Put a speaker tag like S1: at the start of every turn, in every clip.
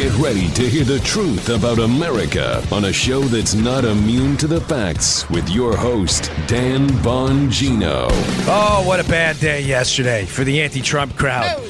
S1: Get ready to hear the truth about America on a show that's not immune to the facts with your host, Dan Bongino.
S2: Oh, what a bad day yesterday for the anti Trump crowd.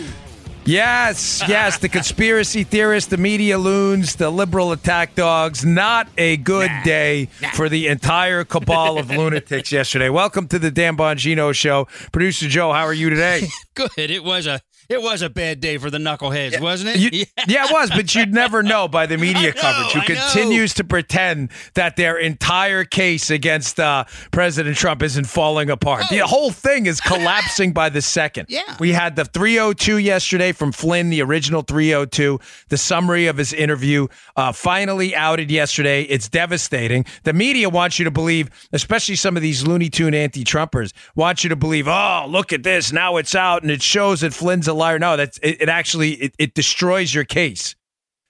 S2: Yes, yes, the conspiracy theorists, the media loons, the liberal attack dogs. Not a good day for the entire cabal of lunatics yesterday. Welcome to the Dan Bongino Show. Producer Joe, how are you today?
S3: Good. It was a it was a bad day for the knuckleheads, wasn't it?
S2: You- yeah. it was, but you'd never know by the media
S3: know,
S2: coverage, who
S3: I know.
S2: continues to pretend that their entire case against uh, President Trump isn't falling apart. The whole thing is collapsing by the second.
S3: Yeah.
S2: We had the 302 yesterday from Flynn, the original 302, the summary of his interview, uh, finally outed yesterday. It's devastating. The media wants you to believe, especially some of these Looney Tune anti Trumpers, want you to believe, oh, look at this. Now it's out and it shows that Flynn's a liar. No, that's it, it actually it, it destroys your case.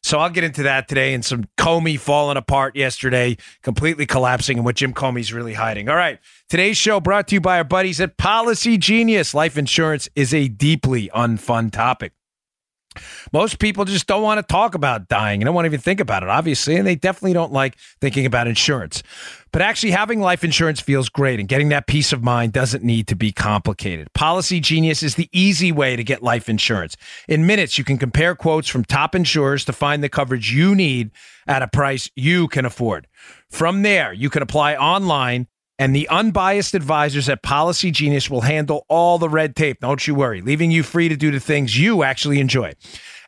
S2: So I'll get into that today and some Comey falling apart yesterday, completely collapsing, and what Jim Comey's really hiding. All right. Today's show brought to you by our buddies at Policy Genius. Life insurance is a deeply unfun topic. Most people just don't want to talk about dying and don't want to even think about it, obviously, and they definitely don't like thinking about insurance. But actually, having life insurance feels great, and getting that peace of mind doesn't need to be complicated. Policy Genius is the easy way to get life insurance. In minutes, you can compare quotes from top insurers to find the coverage you need at a price you can afford. From there, you can apply online and the unbiased advisors at Policy Genius will handle all the red tape. Don't you worry, leaving you free to do the things you actually enjoy.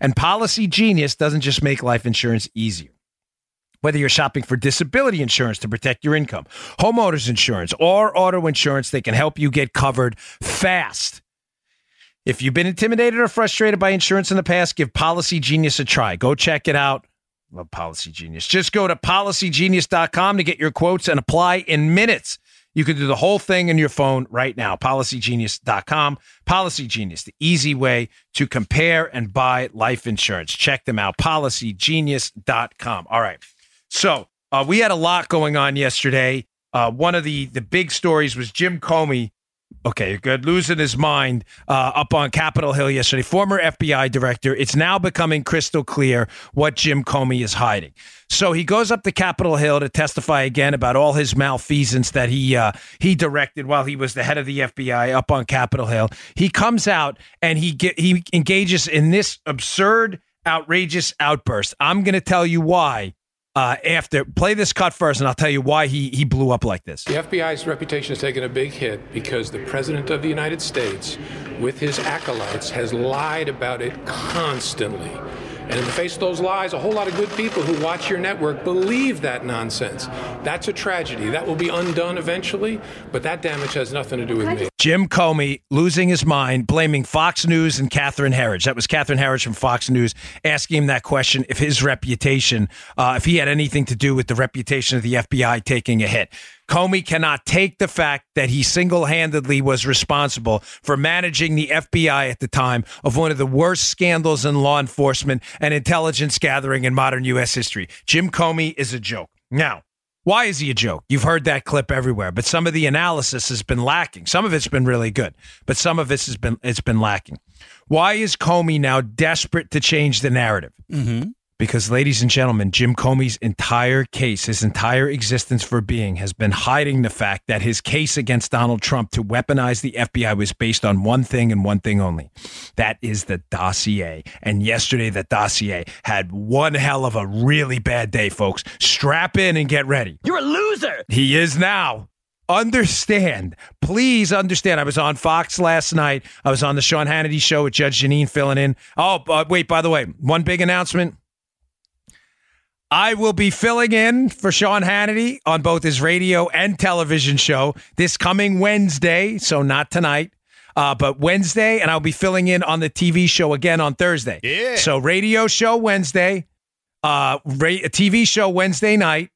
S2: And Policy Genius doesn't just make life insurance easier. Whether you're shopping for disability insurance to protect your income, homeowners insurance, or auto insurance, they can help you get covered fast. If you've been intimidated or frustrated by insurance in the past, give Policy Genius a try. Go check it out. Love Policy Genius. Just go to policygenius.com to get your quotes and apply in minutes. You can do the whole thing on your phone right now. Policygenius.com. Policy Genius, the easy way to compare and buy life insurance. Check them out. Policygenius.com. All right. So uh, we had a lot going on yesterday. Uh, one of the the big stories was Jim Comey. Okay, good. Losing his mind uh, up on Capitol Hill yesterday. Former FBI director. It's now becoming crystal clear what Jim Comey is hiding. So he goes up to Capitol Hill to testify again about all his malfeasance that he uh, he directed while he was the head of the FBI up on Capitol Hill. He comes out and he get, he engages in this absurd, outrageous outburst. I'm going to tell you why. Uh, after play this cut first, and I'll tell you why he he blew up like this.
S4: The FBI's reputation has taken a big hit because the President of the United States, with his acolytes, has lied about it constantly. And in the face of those lies, a whole lot of good people who watch your network believe that nonsense. That's a tragedy. That will be undone eventually, but that damage has nothing to do with me.
S2: Jim Comey losing his mind, blaming Fox News and Catherine Herridge. That was Catherine Herridge from Fox News asking him that question if his reputation, uh, if he had anything to do with the reputation of the FBI taking a hit. Comey cannot take the fact that he single handedly was responsible for managing the FBI at the time of one of the worst scandals in law enforcement and intelligence gathering in modern U.S. history. Jim Comey is a joke. Now, why is he a joke? You've heard that clip everywhere, but some of the analysis has been lacking. Some of it's been really good, but some of it has been it's been lacking. Why is Comey now desperate to change the narrative? Mm-hmm. Because, ladies and gentlemen, Jim Comey's entire case, his entire existence for being, has been hiding the fact that his case against Donald Trump to weaponize the FBI was based on one thing and one thing only. That is the dossier. And yesterday, the dossier had one hell of a really bad day, folks. Strap in and get ready.
S3: You're a loser.
S2: He is now. Understand, please understand. I was on Fox last night. I was on the Sean Hannity show with Judge Jeanine filling in. Oh, uh, wait, by the way, one big announcement. I will be filling in for Sean Hannity on both his radio and television show this coming Wednesday. So, not tonight, uh, but Wednesday. And I'll be filling in on the TV show again on Thursday.
S3: Yeah.
S2: So, radio show Wednesday, uh, ra- TV show Wednesday night,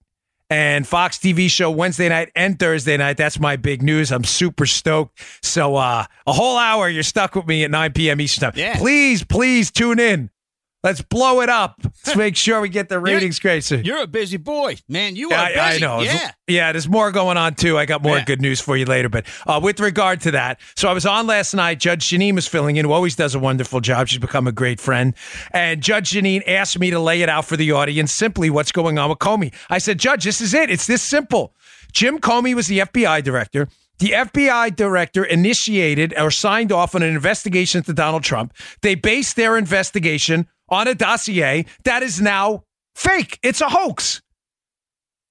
S2: and Fox TV show Wednesday night and Thursday night. That's my big news. I'm super stoked. So, uh, a whole hour, you're stuck with me at 9 p.m. Eastern Time.
S3: Yeah.
S2: Please, please tune in. Let's blow it up. Let's make sure we get the ratings great. So,
S3: You're a busy boy, man. You are
S2: I,
S3: busy.
S2: I know.
S3: Yeah.
S2: Yeah, there's more going on too. I got more
S3: Yeah.
S2: good news for you later. But uh, with regard to that, so I was on last night. Judge Jeanine was filling in, who always does a wonderful job. She's become a great friend. And Judge Jeanine asked me to lay it out for the audience simply what's going on with Comey. I said, Judge, this is it. It's this simple. Jim Comey was the FBI director. The FBI director initiated or signed off on an investigation into Donald Trump. They based their investigation on a dossier that is now fake. It's a hoax.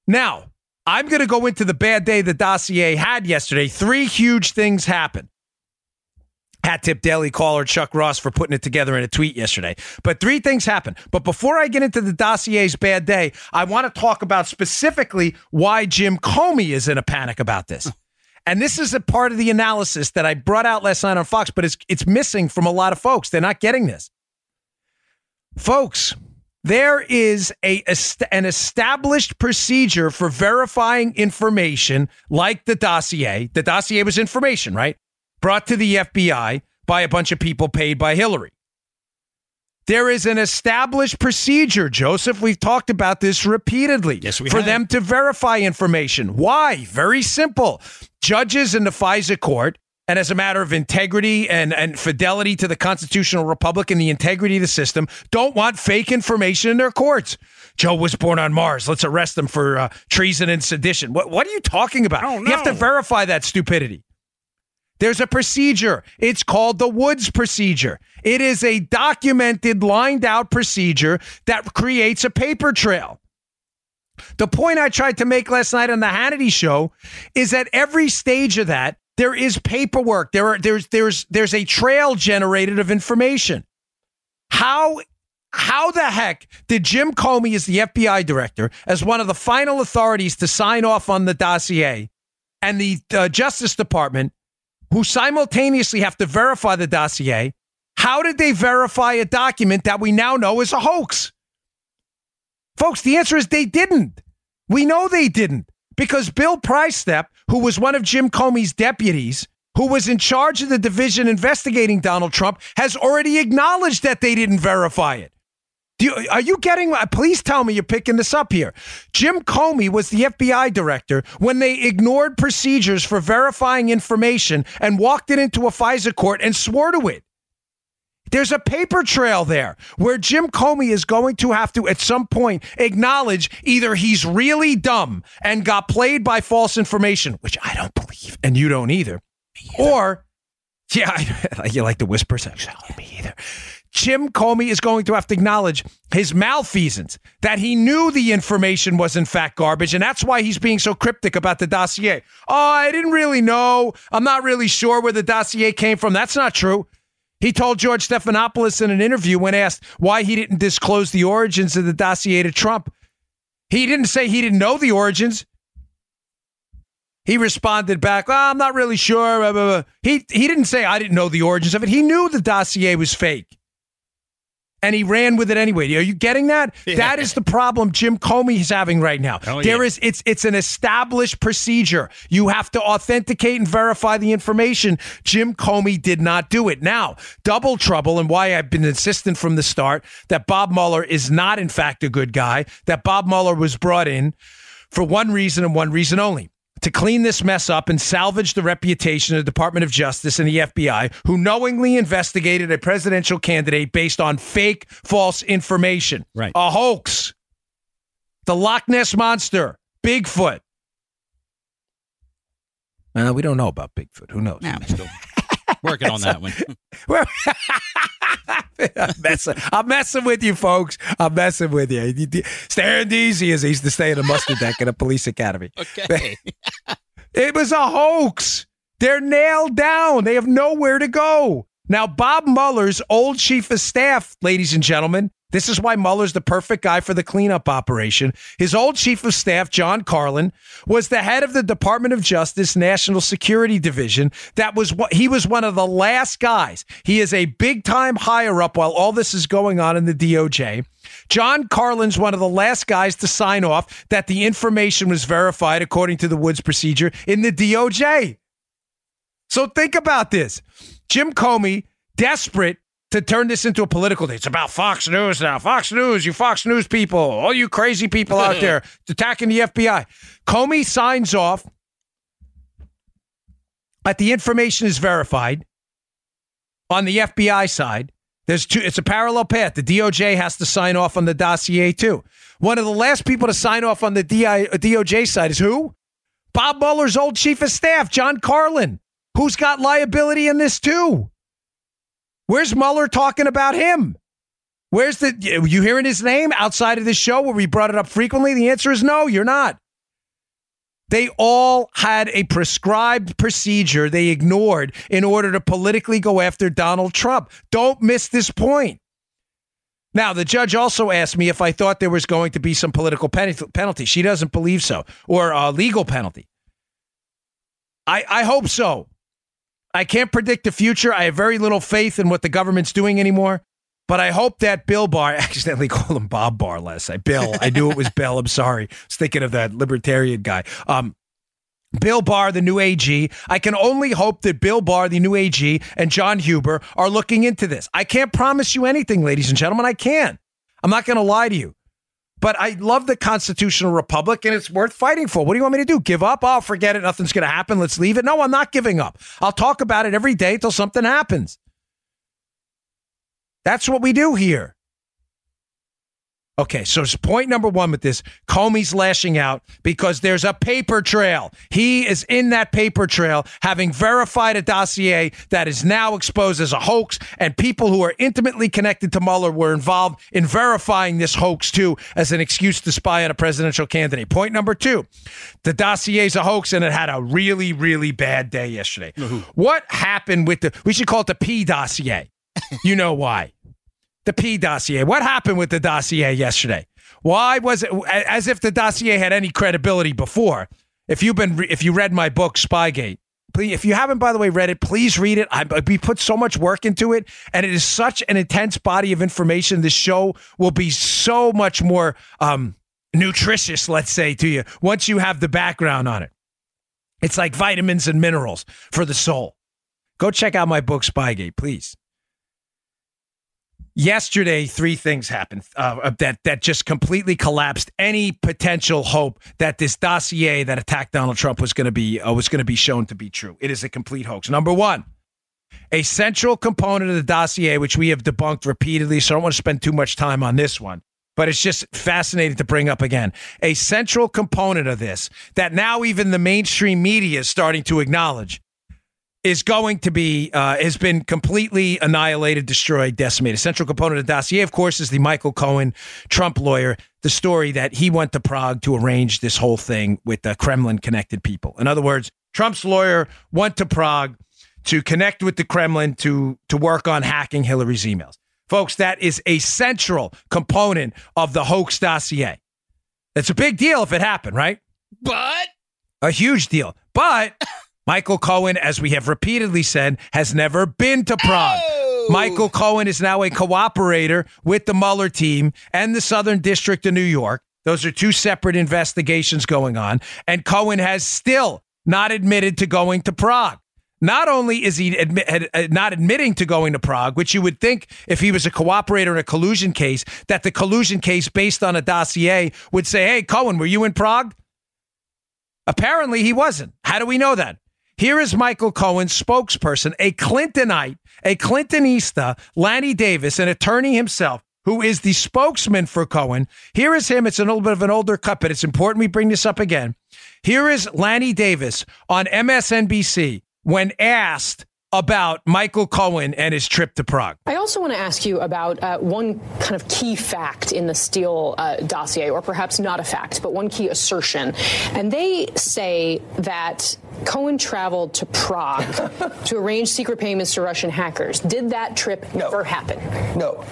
S2: Now, I'm going to go into the bad day the dossier had yesterday. Three huge things happened. Hat tip Daily Caller Chuck Ross for putting it together in a tweet yesterday. But three things happened. But before I get into the dossier's bad day, I want to talk about specifically why Jim Comey is in a panic about this. And this is a part of the analysis that I brought out last night on Fox, but it's it's missing from a lot of folks. They're not getting this. Folks, there is a, an established procedure for verifying information like the dossier. The dossier was information, right? Brought to the FBI by a bunch of people paid by Hillary. There is an established procedure, Joseph. We've talked about this repeatedly.
S3: Yes, we
S2: For
S3: have.
S2: them to verify information. Why? Very simple. Judges in the FISA court, and as a matter of integrity and, and fidelity to the constitutional republic and the integrity of the system, don't want fake information in their courts. Joe was born on Mars. Let's arrest him for uh, treason and sedition. What, what are you talking about?
S3: Oh,
S2: You have to verify that stupidity. There's a procedure. It's called the Woods procedure. It is a documented, lined out procedure that creates a paper trail. The point I tried to make last night on the Hannity show is that every stage of that, there is paperwork. There are there's there's there's a trail generated of information. How how the heck did Jim Comey, as the FBI director, as one of the final authorities to sign off on the dossier, and the uh, Justice Department, who simultaneously have to verify the dossier, how did they verify a document that we now know is a hoax? Folks, the answer is they didn't. We know they didn't because Bill Priestap, who was one of Jim Comey's deputies, who was in charge of the division investigating Donald Trump, has already acknowledged that they didn't verify it. You, are you getting? Uh, please tell me you're picking this up here. Jim Comey was the FBI director when they ignored procedures for verifying information and walked it into a FISA court and swore to it. There's a paper trail there where Jim Comey is going to have to, at some point, acknowledge either he's really dumb and got played by false information, which I don't believe, and you don't either, or, yeah, I, you like the whisper, so, me either. Jim Comey is going to have to acknowledge his malfeasance, that he knew the information was in fact garbage, and that's why he's being so cryptic about the dossier. Oh, I didn't really know. I'm not really sure where the dossier came from. That's not true. He told George Stephanopoulos in an interview when asked why he didn't disclose the origins of the dossier to Trump. He didn't say he didn't know the origins. He responded back, "Well, I'm not really sure. blah, blah, blah." He he didn't say I didn't know the origins of it. He knew the dossier was fake. And he ran with it anyway. Are you getting that? That is the problem Jim Comey is having right now.
S3: Oh,
S2: There
S3: yeah.
S2: is it's it's an established procedure. You have to authenticate and verify the information. Jim Comey did not do it. Now, double trouble and why I've been insistent from the start that Bob Mueller is not in fact a good guy, that Bob Mueller was brought in for one reason and one reason only to clean this mess up and salvage the reputation of the Department of Justice and the FBI, who knowingly investigated a presidential candidate based on fake, false information.
S3: Right.
S2: A hoax. The Loch Ness Monster, Bigfoot. Well, we don't know about Bigfoot. Who knows?
S3: Nah, I'm still working on that one.
S2: I'm, messing, I'm messing with you, folks. I'm messing with you. Stand easy, as he used to stay in a mustard deck in a police academy.
S3: Okay.
S2: It was a hoax. They're nailed down. They have nowhere to go. Now, Bob Mueller's old chief of staff, ladies and gentlemen, this is why Mueller's the perfect guy for the cleanup operation. His old chief of staff, John Carlin, was the head of the Department of Justice National Security Division. That was what he was one of the last guys. He is a big time higher up while all this is going on in the DOJ. John Carlin's one of the last guys to sign off that the information was verified according to the Woods procedure in the DOJ. So think about this. Jim Comey, desperate, to turn this into a political day. It's about Fox News now. Fox News, you Fox News people, all you crazy people out there attacking the FBI. Comey signs off that the information is verified on the FBI side. There's two, it's a parallel path. The DOJ has to sign off on the dossier too. One of the last people to sign off on the DI, uh, DOJ side is who? Bob Mueller's old chief of staff, John Carlin, who's got liability in this too. Where's Mueller talking about him? Where's the you hearing his name outside of this show where we brought it up frequently? The answer is no, you're not. They all had a prescribed procedure they ignored in order to politically go after Donald Trump. Don't miss this point. Now, the judge also asked me if I thought there was going to be some political penalty. She doesn't believe so, or a legal penalty. I, I hope so. I can't predict the future. I have very little faith in what the government's doing anymore. But I hope that Bill Barr, I accidentally called him Bob Barr last night. Bill, I knew it was Bill. I'm sorry. I was thinking of that libertarian guy. Um, Bill Barr, the new AG. I can only hope that Bill Barr, the new AG, and John Huber are looking into this. I can't promise you anything, ladies and gentlemen. I can't. I'm not going to lie to you. But I love the constitutional republic and it's worth fighting for. What do you want me to do? Give up? Oh, forget it. Nothing's going to happen. Let's leave it. No, I'm not giving up. I'll talk about it every day until something happens. That's what we do here. Okay, so point number one with this Comey's lashing out because there's a paper trail. He is in that paper trail, having verified a dossier that is now exposed as a hoax, and people who are intimately connected to Mueller were involved in verifying this hoax too as an excuse to spy on a presidential candidate. Point number two the dossier is a hoax, and it had a really, really bad day yesterday. What happened with the, we should call it the P dossier. You know why the P dossier. What happened with the dossier yesterday? Why was it as if the dossier had any credibility before? If you've been, if you read my book Spygate, please, if you haven't, by the way, read it, please read it. I, we put so much work into it, and it is such an intense body of information. This show will be so much more um, nutritious, let's say, to you once you have the background on it. It's like vitamins and minerals for the soul. Go check out my book Spygate, please. Yesterday, three things happened uh, that that just completely collapsed any potential hope that this dossier that attacked Donald Trump was going to be uh, was going to be shown to be true. It is a complete hoax. Number one, a central component of the dossier, which we have debunked repeatedly, so I don't want to spend too much time on this one, but it's just fascinating to bring up again. A central component of this that now even the mainstream media is starting to acknowledge is going to be uh, has been completely annihilated, destroyed, decimated. Central component of the dossier, of course, is the Michael Cohen Trump lawyer. The story that he went to Prague to arrange this whole thing with the Kremlin connected people. In other words, Trump's lawyer went to Prague to connect with the Kremlin to to work on hacking Hillary's emails. Folks, that is a central component of the hoax dossier. It's a big deal if it happened, right?
S3: But
S2: a huge deal. But Michael Cohen, as we have repeatedly said, has never been to Prague. Oh. Michael Cohen is now a cooperator with the Mueller team and the Southern District of New York. Those are two separate investigations going on. And Cohen has still not admitted to going to Prague. Not only is he uh, not admitting to going to Prague, which you would think if he was a cooperator in a collusion case, that the collusion case based on a dossier would say, hey, Cohen, were you in Prague? Apparently he wasn't. How do we know that? Here is Michael Cohen's spokesperson, a Clintonite, a Clintonista, Lanny Davis, an attorney himself, who is the spokesman for Cohen. Here is him. It's a little bit of an older cut, but it's important we bring this up again. Here is Lanny Davis on MSNBC when asked about Michael Cohen and his trip to Prague.
S5: I also want to ask you about uh, one kind of key fact in the Steele uh, dossier, or perhaps not a fact, but one key assertion. And they say that Cohen traveled to Prague to arrange secret payments to Russian hackers. Did that trip no. ever happen?
S6: No.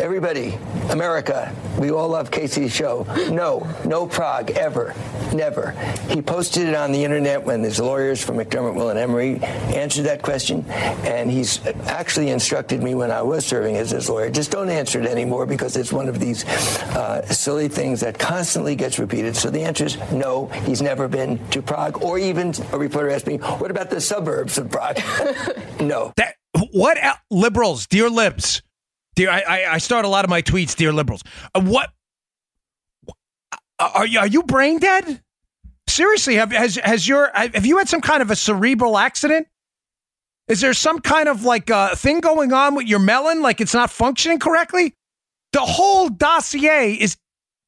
S6: Everybody, America, we all love Kasie's show. No, no Prague, ever, never. He posted it on the internet when his lawyers from McDermott, Will, and Emery answered that question, and he's actually instructed me when I was serving as his lawyer, just don't answer it anymore because it's one of these uh, silly things that constantly gets repeated. So the answer is no, he's never been to Prague or even a reporter asked me, what about the suburbs of Prague? no.
S2: That what el- liberals, dear libs, dear, I, I, I start a lot of my tweets, dear liberals. Uh, what are you? Are you brain dead? Seriously, have has has your have you had some kind of a cerebral accident? Is there some kind of like uh, thing going on with your melon, like it's not functioning correctly? The whole dossier is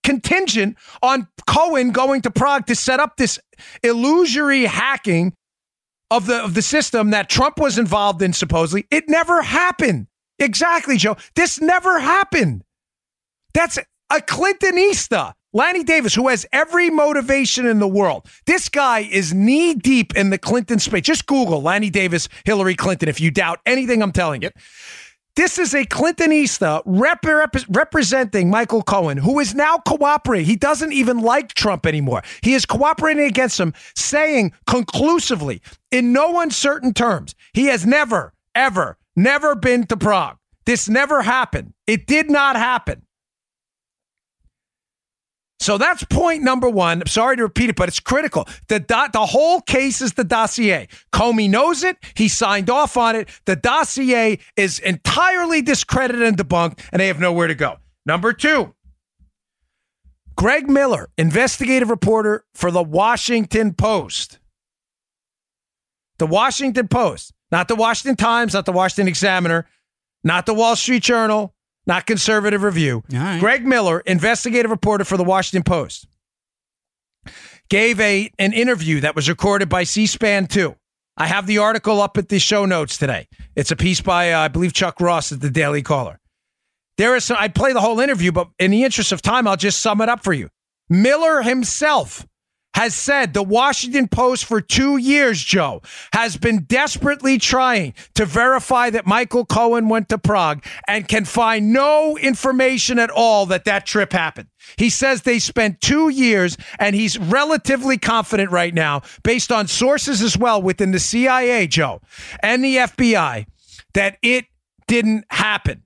S2: contingent on Cohen going to Prague to set up this illusory hacking of the of the system that Trump was involved in supposedly. It never happened. Exactly, Joe. This never happened. That's a Clintonista. Lanny Davis, who has every motivation in the world. This guy is knee deep in the Clinton space. Just Google Lanny Davis, Hillary Clinton if you doubt anything I'm telling you. This is a Clintonista rep- rep- representing Michael Cohen, who is now cooperating. He doesn't even like Trump anymore. He is cooperating against him, saying conclusively, in no uncertain terms, he has never, ever, never been to Prague. This never happened. It did not happen. So that's point number one. I'm sorry to repeat it, but it's critical. The dot, the whole case is the dossier. Comey knows it. He signed off on it. The dossier is entirely discredited and debunked, and they have nowhere to go. Number two, Greg Miller, investigative reporter for the Washington Post. The Washington Post, not the Washington Times, not the Washington Examiner, not the Wall Street Journal, not conservative review.
S3: right.
S2: Greg Miller, investigative reporter for the Washington Post, gave a an interview that was recorded by C-SPAN 2. I have the article up at the show notes today. It's a piece by, uh, I believe, Chuck Ross at the Daily Caller. There is some, I'd play the whole interview, but in the interest of time, I'll just sum it up for you. Miller himself has said the Washington Post for two years, Joe, has been desperately trying to verify that Michael Cohen went to Prague and can find no information at all that that trip happened. He says they spent two years, and he's relatively confident right now, based on sources as well within the CIA, Joe, and the FBI, that it didn't happen.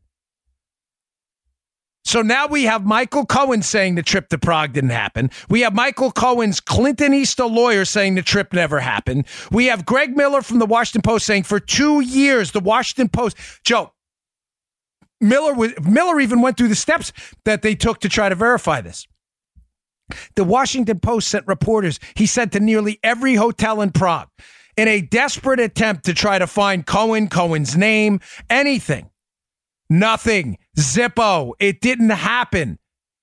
S2: So now we have Michael Cohen saying the trip to Prague didn't happen. We have Michael Cohen's Clinton Clintonista lawyer saying the trip never happened. We have Greg Miller from the Washington Post saying for two years, the Washington Post, Joe, Miller Miller even went through the steps that they took to try to verify this. The Washington Post sent reporters, he said, to nearly every hotel in Prague in a desperate attempt to try to find Cohen, Cohen's name, anything. Nothing. Zippo. It didn't happen.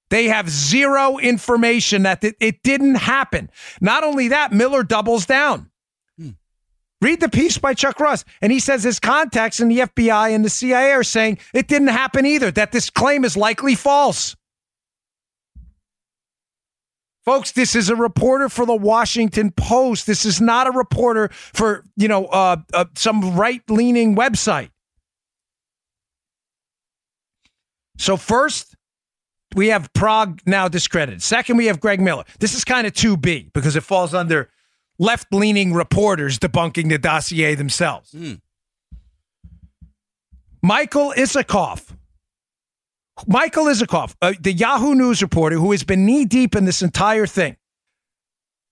S2: They have zero information that it, it didn't happen. Not only that, Miller doubles down. Read the piece by Chuck Ross. And he says his contacts in the FBI and the CIA are saying it didn't happen either, that this claim is likely false. Folks, this is a reporter for the Washington Post. This is not a reporter for, you know, uh, uh, some right leaning website. So, first, we have Prague now discredited. Second, we have Greg Miller. This is kind of 2B because it falls under left leaning reporters debunking the dossier themselves. Michael Isikoff. Michael Isikoff, uh, the Yahoo News reporter who has been knee deep in this entire thing,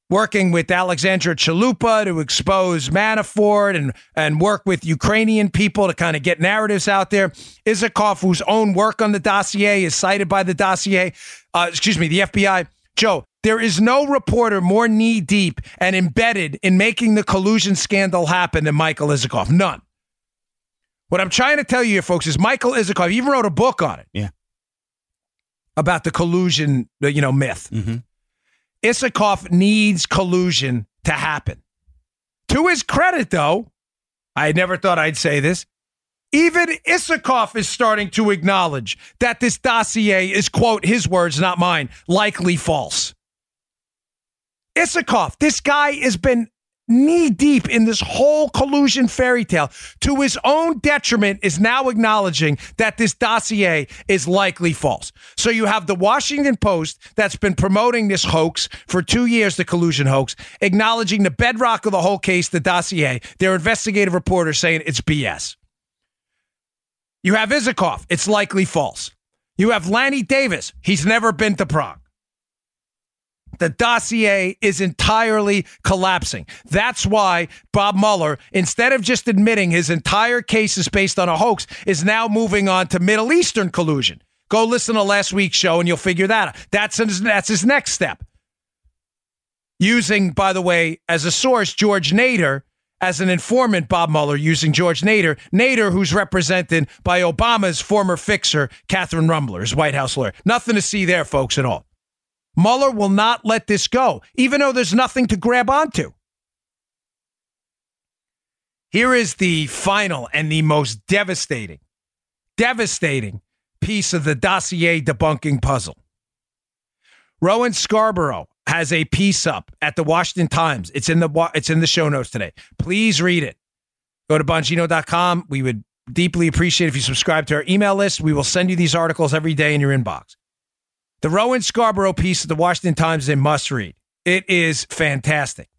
S2: working with Alexandra Chalupa to expose Manafort and, and work with Ukrainian people to kind of get narratives out there. Isikoff, whose own work on the dossier is cited by the dossier, uh, excuse me, the FBI. Joe, there is no reporter more knee deep and embedded in making the collusion scandal happen than Michael Isikoff. None. What I'm trying to tell you, folks, is Michael Isikoff even wrote a book on it.
S3: Yeah.
S2: About the collusion, you know, myth. Isikoff needs collusion to happen. To his credit, though, I never thought I'd say this. Even Isikoff is starting to acknowledge that this dossier is, quote, his words, not mine, likely false. Isikoff, this guy has been knee deep in this whole collusion fairy tale to his own detriment is now acknowledging that this dossier is likely false. So you have the Washington Post that's been promoting this hoax for 2 years the collusion hoax acknowledging the bedrock of the whole case the dossier their investigative reporter saying it's BS. You have Isikoff, it's likely false. You have Lanny Davis, he's never been to Prague. The dossier is entirely collapsing. That's why Bob Mueller, instead of just admitting his entire case is based on a hoax, is now moving on to Middle Eastern collusion. Go listen to last week's show and you'll figure that out. That's his, that's his next step. Using, by the way, as a source, George Nader, as an informant, Bob Mueller using George Nader. Nader, who's represented by Obama's former fixer, Kathryn Ruemmler, his White House lawyer. Nothing to see there, folks, at all. Mueller will not let this go, even though there's nothing to grab onto. Here is the final and the most devastating, devastating piece of the dossier debunking puzzle. Rowan Scarborough has a piece up at the Washington Times. It's in the it's in the show notes today. Please read it. Go to bongino.com. We would deeply appreciate if you subscribe to our email list. We will send you these articles every day in your inbox. The Rowan Scarborough piece of the Washington Times is a must read. It is fantastic.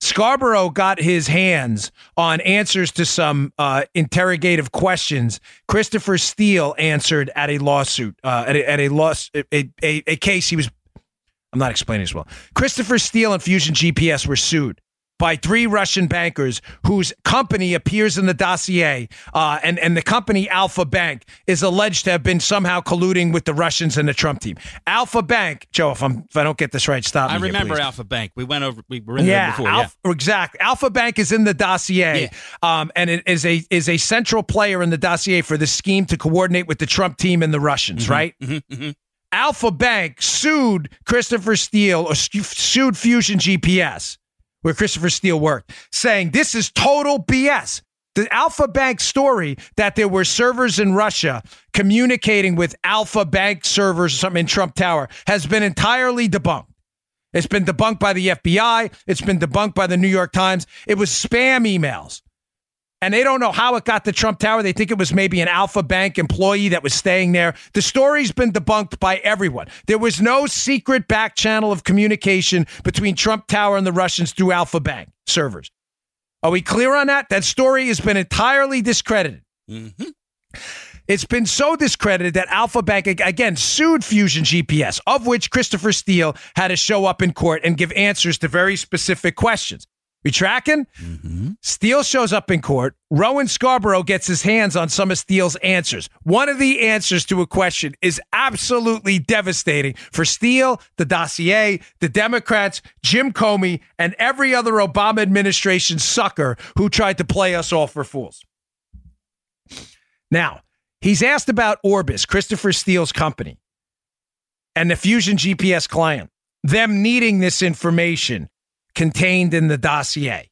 S2: Scarborough got his hands on answers to some uh, interrogative questions. Christopher Steele answered at a lawsuit, uh, at, a, at a loss, a, a, a case he was I'm not explaining this well. Christopher Steele and Fusion GPS were sued by three Russian bankers whose company appears in the dossier, uh, and and the company Alfa Bank is alleged to have been somehow colluding with the Russians and the Trump team. Alfa Bank, Joe, if, I'm, if I don't get this right, stop
S3: I
S2: me.
S3: remember
S2: here,
S3: Alfa Bank. We went over. We were in
S2: yeah,
S3: there before.
S2: Alpha,
S3: yeah,
S2: exactly. Alfa Bank is in the dossier,
S3: Yeah.
S2: um, and it is a is a central player in the dossier for the scheme to coordinate with the Trump team and the Russians, right? Alfa Bank sued Christopher Steele or sued Fusion GPS, where Christopher Steele worked, saying this is total BS. The Alfa Bank story that there were servers in Russia communicating with Alfa Bank servers or something in Trump Tower has been entirely debunked. It's been debunked by the FBI. It's been debunked by the New York Times. It was spam emails. And they don't know how it got to Trump Tower. They think it was maybe an Alfa Bank employee that was staying there. The story's been debunked by everyone. There was no secret back channel of communication between Trump Tower and the Russians through Alfa Bank servers. Are we clear on that? That story has been entirely discredited. Mm-hmm. It's been so discredited that Alfa Bank again sued Fusion GPS, of which Christopher Steele had to show up in court and give answers to very specific questions. We tracking? Mm-hmm. Steele shows up in court. Rowan Scarborough gets his hands on some of Steele's answers. One of the answers to a question is absolutely devastating for Steele, the dossier, the Democrats, Jim Comey, and every other Obama administration sucker who tried to play us all for fools. Now, he's asked about Orbis, Christopher Steele's company, and the Fusion GPS client, them needing this information contained in the dossier.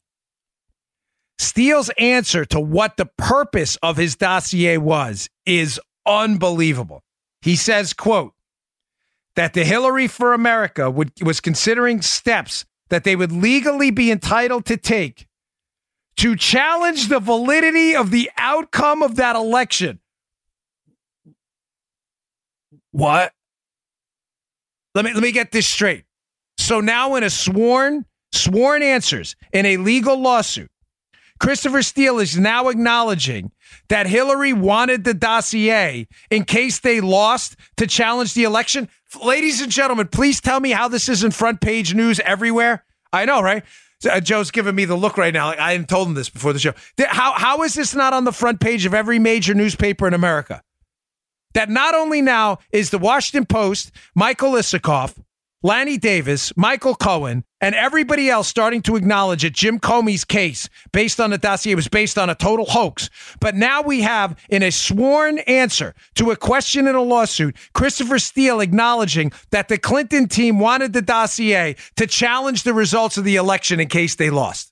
S2: Steele's answer to what the purpose of his dossier was is unbelievable. He says, quote, that the Hillary for America would, was considering steps that they would legally be entitled to take to challenge the validity of the outcome of that election. What? Let me let me get this straight. So now in a sworn sworn answers in a legal lawsuit, Christopher Steele is now acknowledging that Hillary wanted the dossier in case they lost to challenge the election. Ladies and gentlemen, please tell me how this isn't front page news everywhere. I know, right? Uh, Joe's giving me the look right now. Like I hadn't told him this before the show. How, how is this not on the front page of every major newspaper in America? That not only now is the Washington Post, Michael Isikoff, Lanny Davis, Michael Cohen, and everybody else starting to acknowledge that Jim Comey's case, based on the dossier, was based on a total hoax. But now we have, in a sworn answer to a question in a lawsuit, Christopher Steele acknowledging that the Clinton team wanted the dossier to challenge the results of the election in case they lost.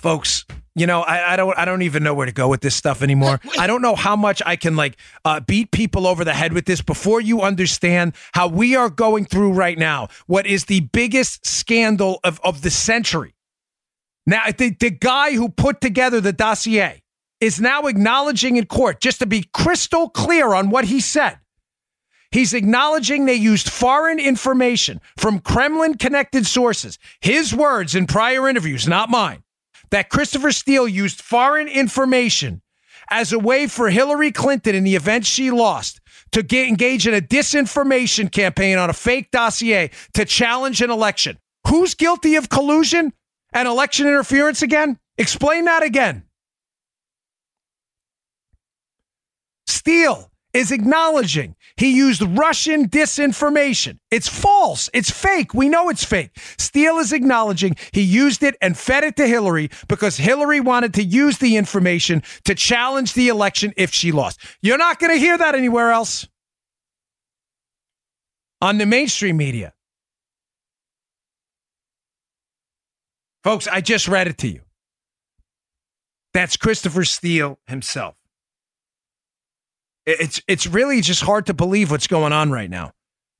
S2: Folks, you know, I, I don't, I don't even know where to go with this stuff anymore. I don't know how much I can like uh, beat people over the head with this before you understand how we are going through right now. What is the biggest scandal of of the century? Now, the the guy who put together the dossier is now acknowledging in court, just to be crystal clear on what he said. He's acknowledging they used foreign information from Kremlin connected sources. His words in prior interviews, not mine that Christopher Steele used foreign information as a way for Hillary Clinton in the event she lost to get, engage in a disinformation campaign on a fake dossier to challenge an election. Who's guilty of collusion and election interference again? Explain that again. Steele is acknowledging he used Russian disinformation. It's false. It's fake. We know it's fake. Steele is acknowledging he used it and fed it to Hillary because Hillary wanted to use the information to challenge the election if she lost. You're not going to hear that anywhere else on the mainstream media. Folks, I just read it to you. That's Christopher Steele himself. It's it's really just hard to believe what's going on right now.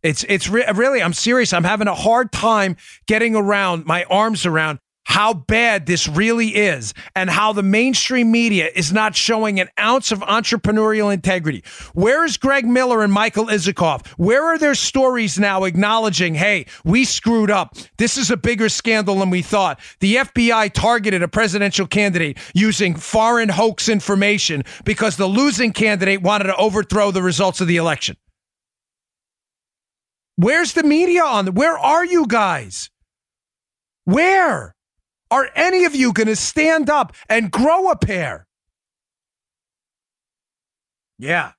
S2: It's it's re- really I'm serious. I'm having a hard time getting around my arms around how bad this really is and how the mainstream media is not showing an ounce of entrepreneurial integrity. Where is Greg Miller and Michael Isikoff? Where are their stories now acknowledging, hey, we screwed up. This is a bigger scandal than we thought. The FBI targeted a presidential candidate using foreign hoax information because the losing candidate wanted to overthrow the results of the election. Where's the media on? Where are you guys? Where? Are any of you going to stand up and grow a pair? Yeah,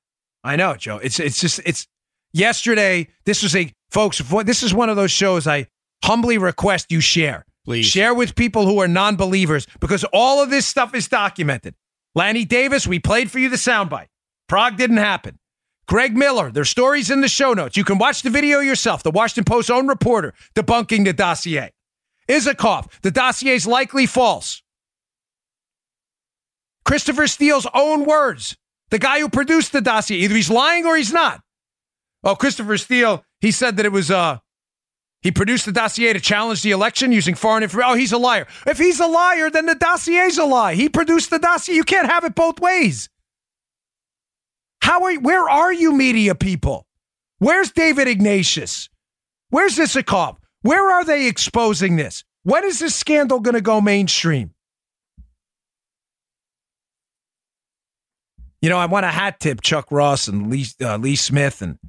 S2: I know, Joe. It's it's just it's yesterday. This was a folks. This is one of those shows I humbly request you share.
S3: Please
S2: share with people who are non-believers because all of this stuff is documented. Lanny Davis, we played for you the soundbite. Prague didn't happen. Greg Miller, there's stories in the show notes. You can watch the video yourself. The Washington Post's own reporter debunking the dossier. Isikoff, the dossier is likely false. Christopher Steele's own words, the guy who produced the dossier, either he's lying or he's not. Oh, Christopher Steele, he said that it was uh he produced the dossier to challenge the election using foreign information. Oh, he's a liar. If he's a liar, then the dossier's a lie. He produced the dossier. You can't have it both ways. How are where are you media people? Where's David Ignatius? Where's Isikoff? Where are they exposing this? When is this scandal going to go mainstream? You know, I want to hat tip Chuck Ross and Lee, uh, Lee Smith and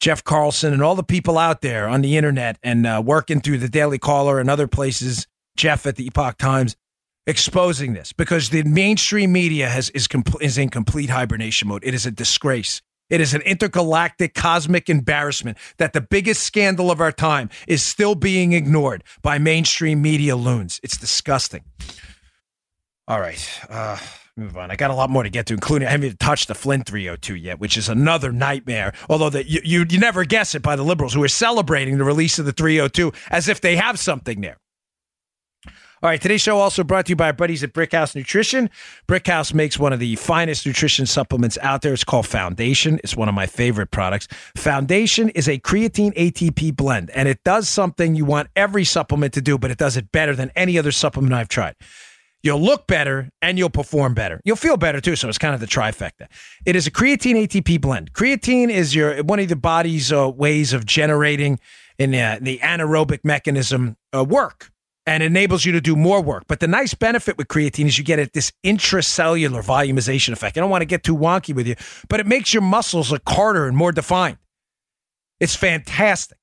S2: Jeff Carlson and all the people out there on the internet and uh, working through the Daily Caller and other places, Jeff at the Epoch Times, exposing this because the mainstream media has is, compl- is in complete hibernation mode. It is a disgrace. It is an intergalactic cosmic embarrassment that the biggest scandal of our time is still being ignored by mainstream media loons. It's disgusting. All right. Uh, move on. I got a lot more to get to, including I haven't even touched the Flynn 302 yet, which is another nightmare. Although that you, you you never guess it by the liberals who are celebrating the release of the 302 as if they have something there. All right, today's show also brought to you by our buddies at Brickhouse Nutrition. Brickhouse makes one of the finest nutrition supplements out there. It's called Foundation. It's one of my favorite products. Foundation is a creatine ATP blend, and it does something you want every supplement to do, but it does it better than any other supplement I've tried. You'll look better and you'll perform better. You'll feel better too. So it's kind of the trifecta. It is a creatine ATP blend. Creatine is your one of the body's uh, ways of generating in uh, the anaerobic mechanism uh, work and enables you to do more work. But the nice benefit with creatine is you get it, this intracellular volumization effect. I don't want to get too wonky with you, but it makes your muscles look harder and more defined. It's fantastic.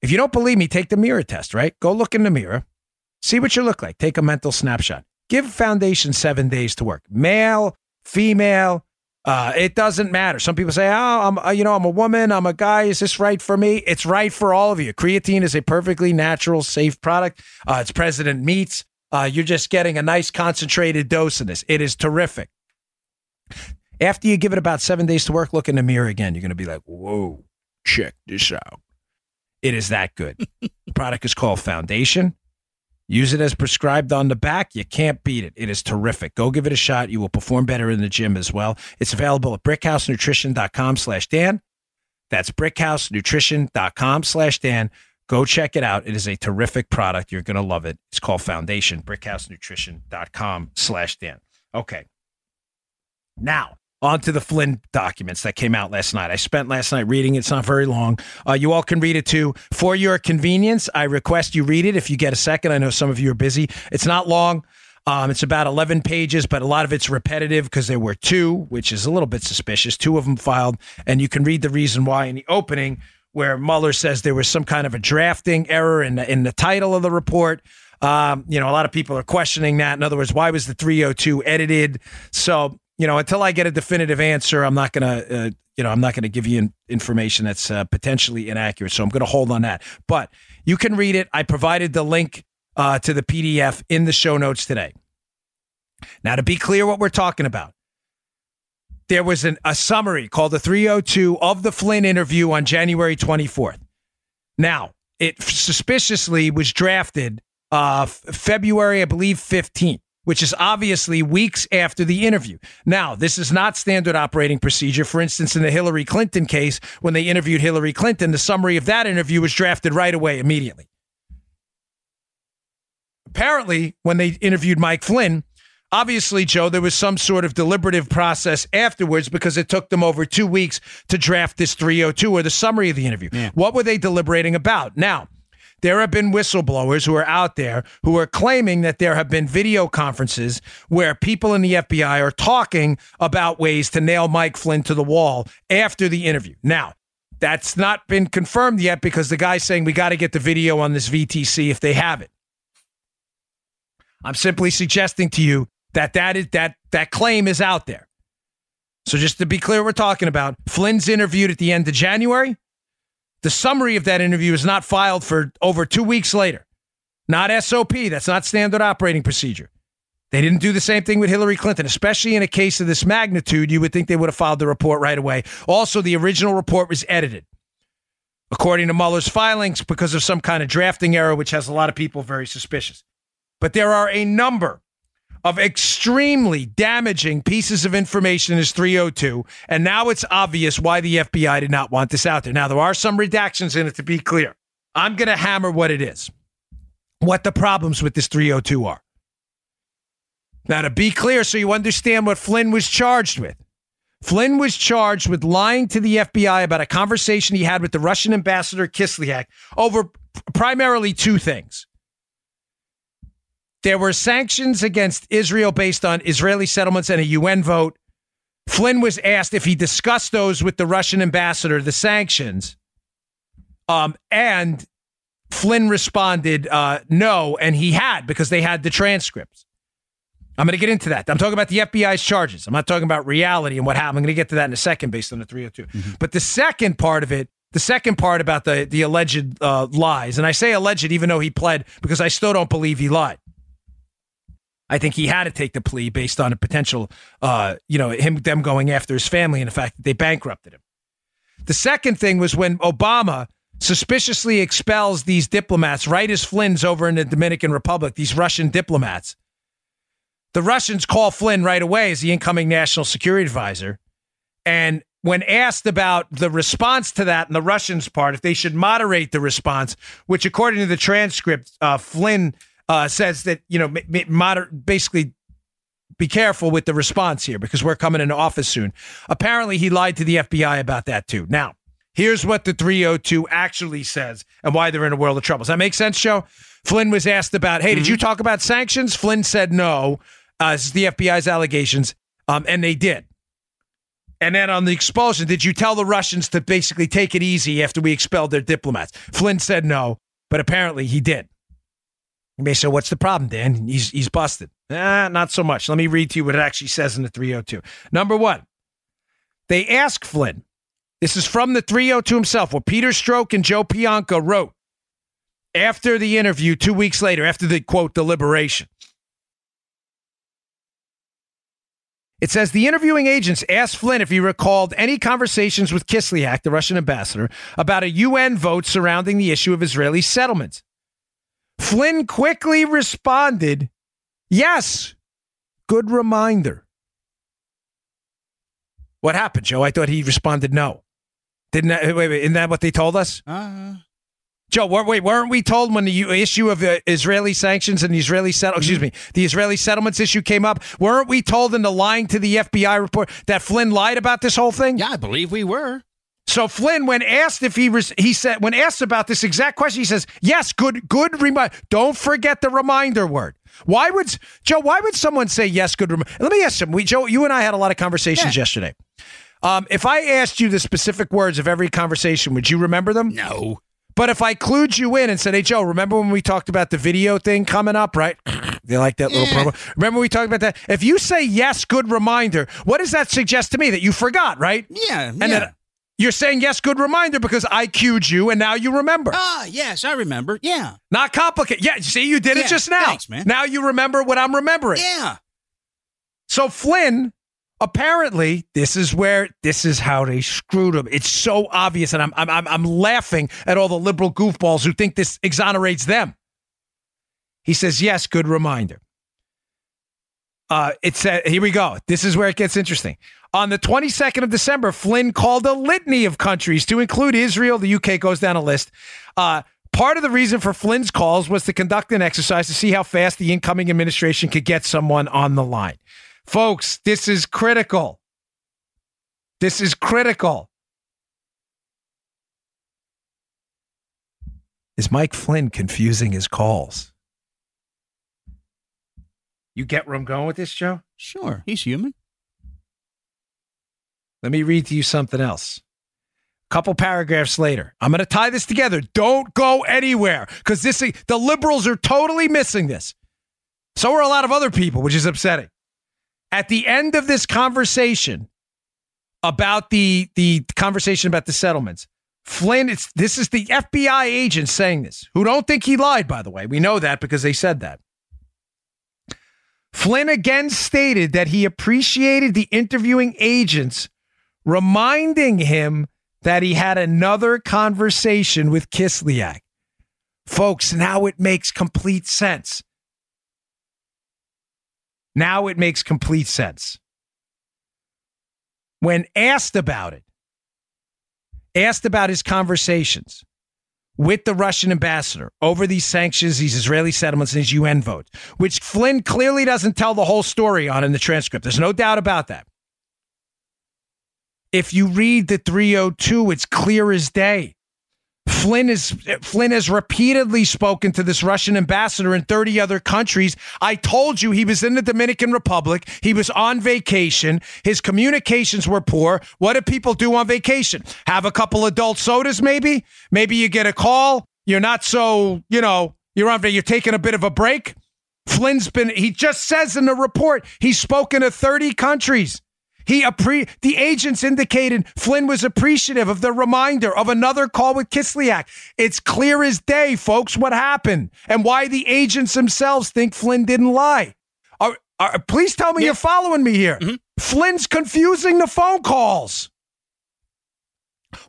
S2: If you don't believe me, take the mirror test, right? Go look in the mirror, see what you look like, take a mental snapshot. Give Foundation seven days to work. Male, female, uh, it doesn't matter. Some people say, "Oh, I'm, uh, you know, I'm a woman. I'm a guy. Is this right for me?" It's right for all of you. Creatine is a perfectly natural, safe product. Uh, it's President Meats. Uh, you're just getting a nice concentrated dose of this. It is terrific. After you give it about seven days to work, look in the mirror again. You're going to be like, "Whoa, check this out." It is that good. the product is called Foundation. Use it as prescribed on the back. You can't beat it. It is terrific. Go give it a shot. You will perform better in the gym as well. It's available at brickhousenutrition.com slash Dan. That's brickhousenutrition.com slash Dan. Go check it out. It is a terrific product. You're going to love it. It's called Foundation, brickhousenutrition.com slash Dan. Okay. Now, on to the Flynn documents that came out last night. I spent last night reading it. It's not very long. Uh, you all can read it too. For your convenience, I request you read it if you get a second. I know some of you are busy. It's not long. Um, it's about 11 pages, but a lot of it's repetitive because there were two, which is a little bit suspicious. Two of them filed, and you can read the reason why in the opening, where Mueller says there was some kind of a drafting error in the, in the title of the report. Um, you know, a lot of people are questioning that. In other words, why was the 302 edited? So, you know, until I get a definitive answer, I'm not going to, uh, you know, I'm not going to give you in- information that's uh, potentially inaccurate. So I'm going to hold on that. But you can read it. I provided the link uh, to the PDF in the show notes today. Now, to be clear, what we're talking about, there was an, a summary called the 302 of the Flynn interview on January 24th. Now, it suspiciously was drafted uh, February, I believe, 15th, which is obviously weeks after the interview. Now, this is not standard operating procedure. For instance, in the Hillary Clinton case, when they interviewed Hillary Clinton, the summary of that interview was drafted right away, immediately apparently, when they interviewed Mike Flynn, obviously, Joe, there was some sort of deliberative process afterwards because it took them over two weeks to draft this 302 or the summary of the interview. Yeah. What were they deliberating about? Now, there have been whistleblowers who are out there who are claiming that there have been video conferences where people in the FBI are talking about ways to nail Mike Flynn to the wall after the interview. Now, that's not been confirmed yet because the guy's saying we got to get the video on this VTC if they have it. I'm simply suggesting to you that that is that that claim is out there. So just to be clear, we're talking about Flynn's interviewed at the end of January. The summary of that interview is not filed for over two weeks later. Not SOP. That's not standard operating procedure. They didn't do the same thing with Hillary Clinton, especially in a case of this magnitude. You would think they would have filed the report right away. Also, the original report was edited, according to Mueller's filings, because of some kind of drafting error, which has a lot of people very suspicious. But there are a number of extremely damaging pieces of information in his 302. And now it's obvious why the FBI did not want this out there. Now, there are some redactions in it to be clear. I'm going to hammer what it is, what the problems with this 302 are. Now, to be clear, so you understand what Flynn was charged with. Flynn was charged with lying to the FBI about a conversation he had with the Russian ambassador Kislyak over primarily two things. There were sanctions against Israel based on Israeli settlements and a UN vote. Flynn was asked if he discussed those with the Russian ambassador, the sanctions. Um, and Flynn responded, uh, no, and he had because they had the transcripts. I'm going to get into that. I'm talking about the FBI's charges. I'm not talking about reality and what happened. I'm going to get to that in a second based on the 302. Mm-hmm. But the second part of it, the second part about the, the alleged uh, lies, and I say alleged even though he pled because I still don't believe he lied. I think he had to take the plea based on a potential, uh, you know, him them going after his family and the fact that they bankrupted him. The second thing was when Obama suspiciously expels these diplomats right as Flynn's over in the Dominican Republic, these Russian diplomats. The Russians call Flynn right away as the incoming national security advisor. And when asked about the response to that and the Russians' part, if they should moderate the response, which according to the transcript, uh, Flynn uh, says that you know moder- basically be careful with the response here because we're coming into office soon. Apparently, he lied to the FBI about that too. Now, here's what the 302 actually says and why they're in a world of trouble. Does that make sense, Joe? Flynn was asked about, hey, mm-hmm. did you talk about sanctions? Flynn said no. Uh, this is the FBI's allegations, um, and they did. And then on the expulsion, did you tell the Russians to basically take it easy after we expelled their diplomats? Flynn said no, but apparently he did. You may say, what's the problem, Dan? He's, he's busted. Eh, not so much. Let me read to you what it actually says in the 302. Number one, they ask Flynn, this is from the 302 himself, what Peter Strzok and Joe Pientka wrote after the interview two weeks later, after the quote, deliberation. It says the interviewing agents asked Flynn if he recalled any conversations with Kislyak, the Russian ambassador, about a UN vote surrounding the issue of Israeli settlements. Flynn quickly responded, Yes, good reminder. What happened, Joe? I thought he responded no. Didn't that, wait, wait, isn't that what they told us? Uh-huh. Joe, wait, weren't we told when the issue of the Israeli sanctions and the Israeli settle, excuse me, the Israeli settlements issue came up? Weren't we told in the lying to the FBI report that Flynn lied about this whole thing?
S3: Yeah, I believe we were.
S2: So Flynn, when asked if he was, he said when asked about this exact question, he says, "Yes, good, good remind. Don't forget the reminder word." Why would Joe? Why would someone say yes? Good. Rem-? Let me ask him. We, Joe, you and I had a lot of conversations yeah. yesterday. Um, if I asked you the specific words of every conversation, would you remember them?
S3: No.
S2: But if I clued you in and said, "Hey Joe, remember when we talked about the video thing coming up, right?" they like that little promo. Remember we talked about that? If you say yes, good reminder, what does that suggest to me that you forgot, right?
S3: Yeah.
S2: And
S3: yeah.
S2: then you're saying yes, good reminder because I cued you and now you remember.
S3: Ah, yes, I remember. Yeah.
S2: Not complicated. Yeah, see, you did
S3: yeah,
S2: it just now.
S3: Thanks, man.
S2: Now you remember what I'm remembering.
S3: Yeah.
S2: So Flynn, apparently, this is where this is how they screwed him. It's so obvious, and I'm I'm I'm laughing at all the liberal goofballs who think this exonerates them. He says, "Yes, good reminder." Uh, it said, here we go. This is where it gets interesting. On the 22nd of December, Flynn called a litany of countries to include Israel. The UK goes down a list. Uh, part of the reason for Flynn's calls was to conduct an exercise to see how fast the incoming administration could get someone on the line. Folks, this is critical. This is critical. Is Mike Flynn confusing his calls? You get where I'm going with this, Joe?
S3: Sure. He's human.
S2: Let me read to you something else. A couple paragraphs later, I'm going to tie this together. Don't go anywhere because this the liberals are totally missing this. So are a lot of other people, which is upsetting. At the end of this conversation about the the conversation about the settlements, Flynn, it's this is the FBI agent saying this, who don't think he lied, by the way. We know that because they said that. Flynn again stated that he appreciated the interviewing agents reminding him that he had another conversation with Kislyak. Folks, now it makes complete sense. Now it makes complete sense. When asked about it, asked about his conversations, with the Russian ambassador over these sanctions, these Israeli settlements, and his UN vote, which Flynn clearly doesn't tell the whole story on in the transcript. There's no doubt about that. If you read the 302, it's clear as day. Flynn is Flynn has repeatedly spoken to this Russian ambassador in 30 other countries. I told you he was in the Dominican Republic. He was on vacation. His communications were poor. What do people do on vacation? Have a couple adult sodas maybe? Maybe you get a call. You're not so, you know, you're on you're taking a bit of a break. Flynn's been he just says in the report he's spoken to 30 countries. He appre- the agents indicated Flynn was appreciative of the reminder of another call with Kislyak. It's clear as day, folks, what happened and why the agents themselves think Flynn didn't lie. Are, are, please tell me yeah. you're following me here. Mm-hmm. Flynn's confusing the phone calls.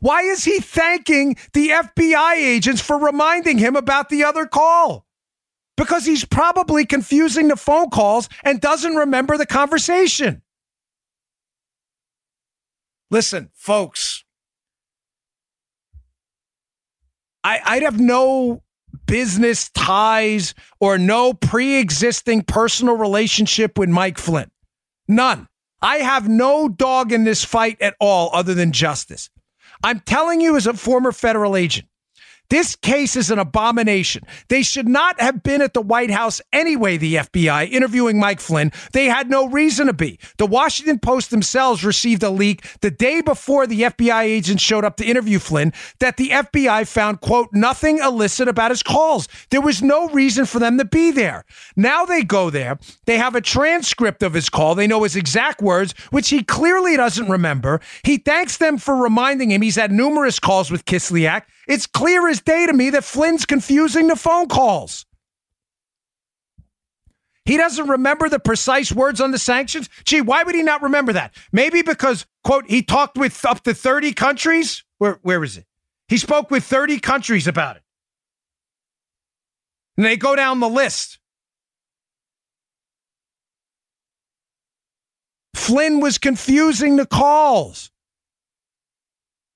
S2: Why is he thanking the FBI agents for reminding him about the other call? Because he's probably confusing the phone calls and doesn't remember the conversation. Listen, folks, I, I'd have no business ties or no pre existing personal relationship with Mike Flynn. None. I have no dog in this fight at all other than justice. I'm telling you, as a former federal agent, this case is an abomination. They should not have been at the White House anyway, the FBI, interviewing Mike Flynn. They had no reason to be. The Washington Post themselves received a leak the day before the FBI agents showed up to interview Flynn that the FBI found, quote, nothing illicit about his calls. There was no reason for them to be there. Now they go there. They have a transcript of his call. They know his exact words, which he clearly doesn't remember. He thanks them for reminding him he's had numerous calls with Kislyak. It's clear as day to me that Flynn's confusing the phone calls. He doesn't remember the precise words on the sanctions. Gee, why would he not remember that? Maybe because, quote, he talked with up to 30 countries. Where, where is it? He spoke with 30 countries about it. And they go down the list. Flynn was confusing the calls.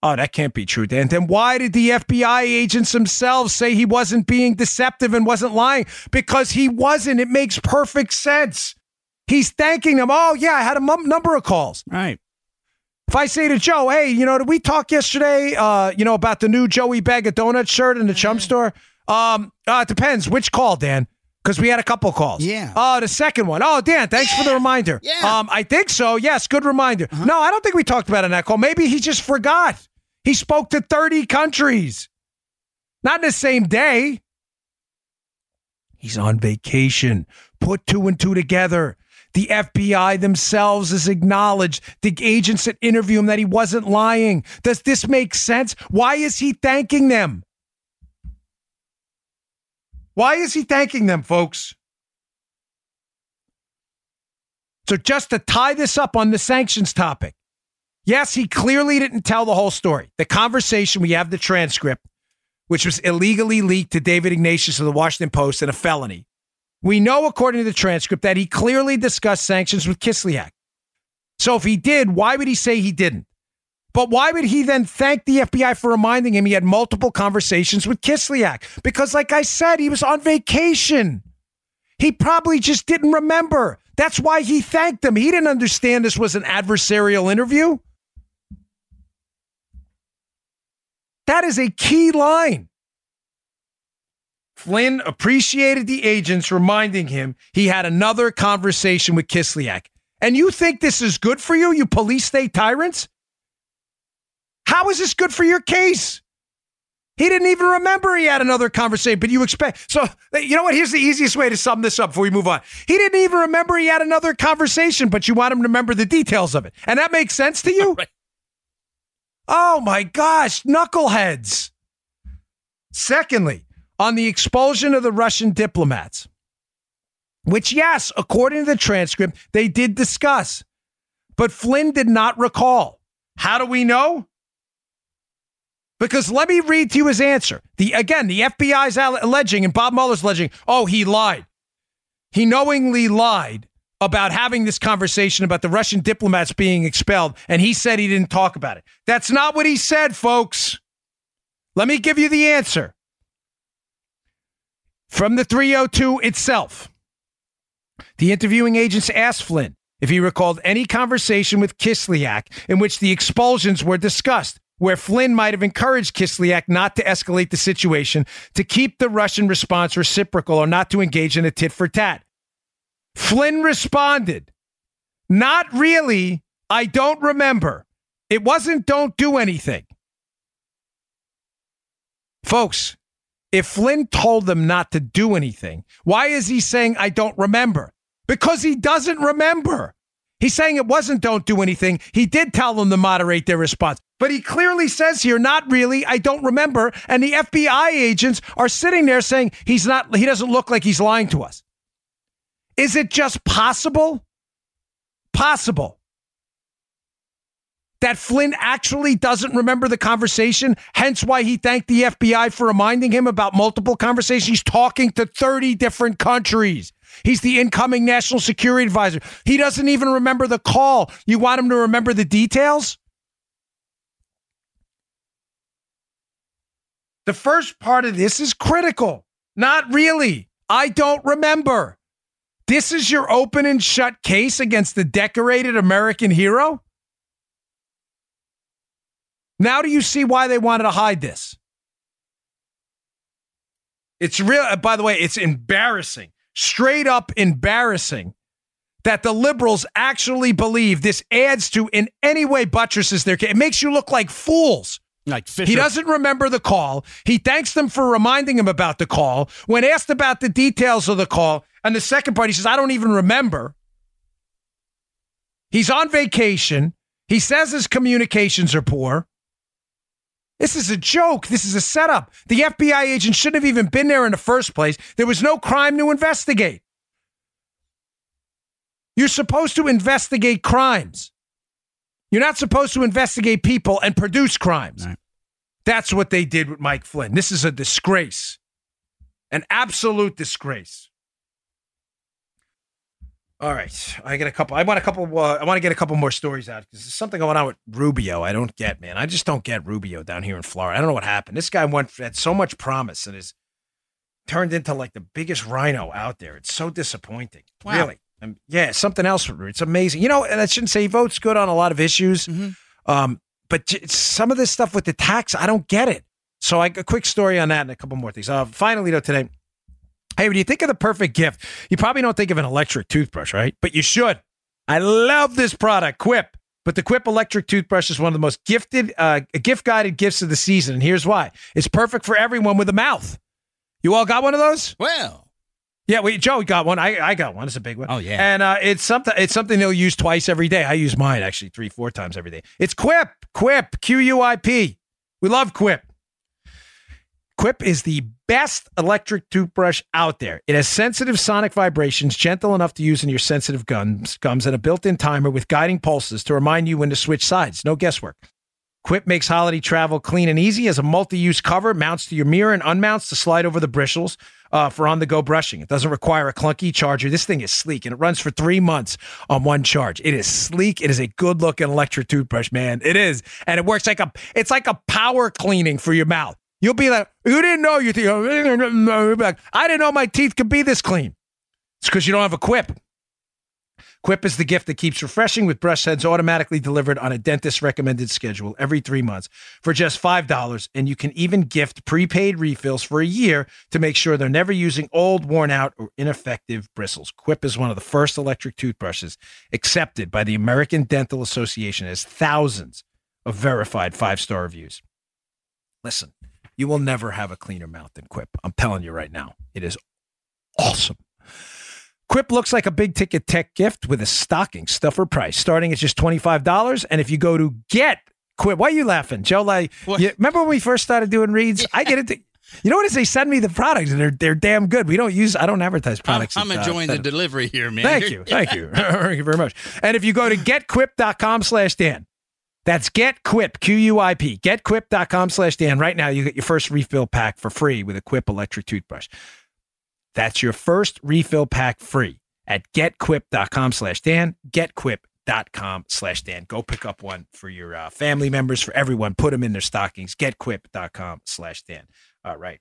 S2: Oh, that can't be true, Dan. Then why did the FBI agents themselves say he wasn't being deceptive and wasn't lying? Because he wasn't. It makes perfect sense. He's thanking them. Oh, yeah, I had a m- number of calls.
S3: Right.
S2: If I say to Joe, hey, you know, did we talk yesterday, uh, you know, about the new Joey Bag of Donut shirt in the chum store? Um, uh, it depends. Which call, Dan? Because we had a couple calls.
S3: Yeah.
S2: Oh, the second one. Oh, Dan, thanks for the reminder.
S3: Yeah.
S2: Um, I think so. Yes, good reminder. No, I don't think we talked about it in that call. Maybe he just forgot. He spoke to 30 countries. Not in the same day. He's on vacation. Put two and two together. The FBI themselves has acknowledged the agents that interview him that he wasn't lying. Does this make sense? Why is he thanking them? Why is he thanking them, folks? So, just to tie this up on the sanctions topic, yes, he clearly didn't tell the whole story. The conversation, we have the transcript, which was illegally leaked to David Ignatius of the Washington Post and a felony. We know, according to the transcript, that he clearly discussed sanctions with Kislyak. So, if he did, why would he say he didn't? But why would he then thank the FBI for reminding him he had multiple conversations with Kislyak? Because, like I said, he was on vacation. He probably just didn't remember. That's why he thanked them. He didn't understand this was an adversarial interview. That is a key line. Flynn appreciated the agents reminding him he had another conversation with Kislyak. And you think this is good for you, you police state tyrants? How is this good for your case? He didn't even remember he had another conversation, but you expect. So, you know what? Here's the easiest way to sum this up before we move on. He didn't even remember he had another conversation, but you want him to remember the details of it. And that makes sense to you?
S3: Right.
S2: Oh my gosh, knuckleheads. Secondly, on the expulsion of the Russian diplomats, which, yes, according to the transcript, they did discuss, but Flynn did not recall. How do we know? Because let me read to you his answer. The again, the FBI's alleging and Bob Mueller's alleging, oh, he lied. He knowingly lied about having this conversation about the Russian diplomats being expelled, and he said he didn't talk about it. That's not what he said, folks. Let me give you the answer from the 302 itself. The interviewing agents asked Flynn if he recalled any conversation with Kislyak in which the expulsions were discussed, where Flynn might have encouraged Kislyak not to escalate the situation, to keep the Russian response reciprocal, or not to engage in a tit for tat. Flynn responded, Not really. I don't remember. It wasn't don't do anything. Folks, if Flynn told them not to do anything, why is he saying, I don't remember? Because he doesn't remember. He's saying it wasn't don't do anything. He did tell them to moderate their response. But he clearly says here, not really, I don't remember. And the FBI agents are sitting there saying he's not, he doesn't look like he's lying to us. Is it just possible? Possible that Flynn actually doesn't remember the conversation, hence why he thanked the FBI for reminding him about multiple conversations. He's talking to 30 different countries. He's the incoming national security advisor. He doesn't even remember the call. You want him to remember the details? The first part of this is critical. Not really. I don't remember. This is your open and shut case against the decorated American hero? Now do you see why they wanted to hide this? It's real uh, by the way, it's embarrassing. Straight up embarrassing that the liberals actually believe this adds to in any way buttresses their case. It makes you look like fools.
S3: Like Fisher.
S2: He doesn't remember the call. He thanks them for reminding him about the call. When asked about the details of the call, and the second part, he says, I don't even remember. He's on vacation. He says his communications are poor. This is a joke. This is a setup. The FBI agent shouldn't have even been there in the first place. There was no crime to investigate. You're supposed to investigate crimes. You're not supposed to investigate people and produce crimes.
S3: Right.
S2: That's what they did with Mike Flynn. This is a disgrace, an absolute disgrace. All right, I get a couple. I want a couple. Uh, I want to get a couple more stories out because there's something going on with Rubio. I don't get, man. I just don't get Rubio down here in Florida. I don't know what happened. This guy went had so much promise and is turned into like the biggest RINO out there. It's so disappointing.
S3: Wow.
S2: Really. Um, yeah, something else. It's amazing. You know, and I shouldn't say he votes good on a lot of issues. Um, but j- some of this stuff with the tax, I don't get it. So I, a quick story on that and a couple more things. Uh, finally, though, today, hey, when you think of the perfect gift, you probably don't think of an electric toothbrush, right? But you should. I love this product, Quip. But the Quip electric toothbrush is one of the most gifted, uh, gift guided gifts of the season. And here's why it's perfect for everyone with a mouth. You all got one of those?
S3: Well,
S2: Yeah, we Joe got one. I, I got one. It's a big one.
S3: Oh, yeah.
S2: and uh, it's something. It's something they'll use twice every day. I use mine actually three, four times every day. It's Quip. Quip. Q U I P. We love Quip. Quip is the best electric toothbrush out there. It has sensitive sonic vibrations, gentle enough to use in your sensitive gums, gums, and a built-in timer with guiding pulses to remind you when to switch sides. No guesswork. Quip makes holiday travel clean and easy as a multi-use cover, mounts to your mirror and unmounts to slide over the bristles uh, for on-the-go brushing. It doesn't require a clunky charger. This thing is sleek and it runs for three months on one charge. It is sleek. It is a good-looking electric toothbrush, man. It is, and it works like a. It's like a power cleaning for your mouth. You'll be like, you didn't know your teeth. I didn't know my teeth could be this clean. It's because you don't have a Quip. Quip is the gift that keeps refreshing with brush heads automatically delivered on a dentist recommended schedule every three months for just $5. And you can even gift prepaid refills for a year to make sure they're never using old, worn out, or ineffective bristles. Quip is one of the first electric toothbrushes accepted by the American Dental Association as thousands of verified five star reviews. Listen, you will never have a cleaner mouth than Quip. I'm telling you right now. It is awesome. Quip looks like a big ticket tech gift with a stocking stuffer price starting at just $25. And if you go to get Quip, why are you laughing? Joe, like, you, remember when we first started doing reads? I get it. You know what is they send me the products and they're they're damn good. We don't use I don't advertise
S3: I'm,
S2: products.
S3: I'm
S2: uh,
S3: enjoying the delivery here, man.
S2: Thank you. Thank you. Thank you very much. And if you go to getquip.com slash Dan, that's getquip, Q U I P, getquip.com slash Dan. Right now, you get your first refill pack for free with a Quip electric toothbrush. That's your first refill pack free at getquip.com slash Dan, getquip.com slash Dan. Go pick up one for your uh, family members, for everyone. Put them in their stockings. Getquip.com slash Dan. All right.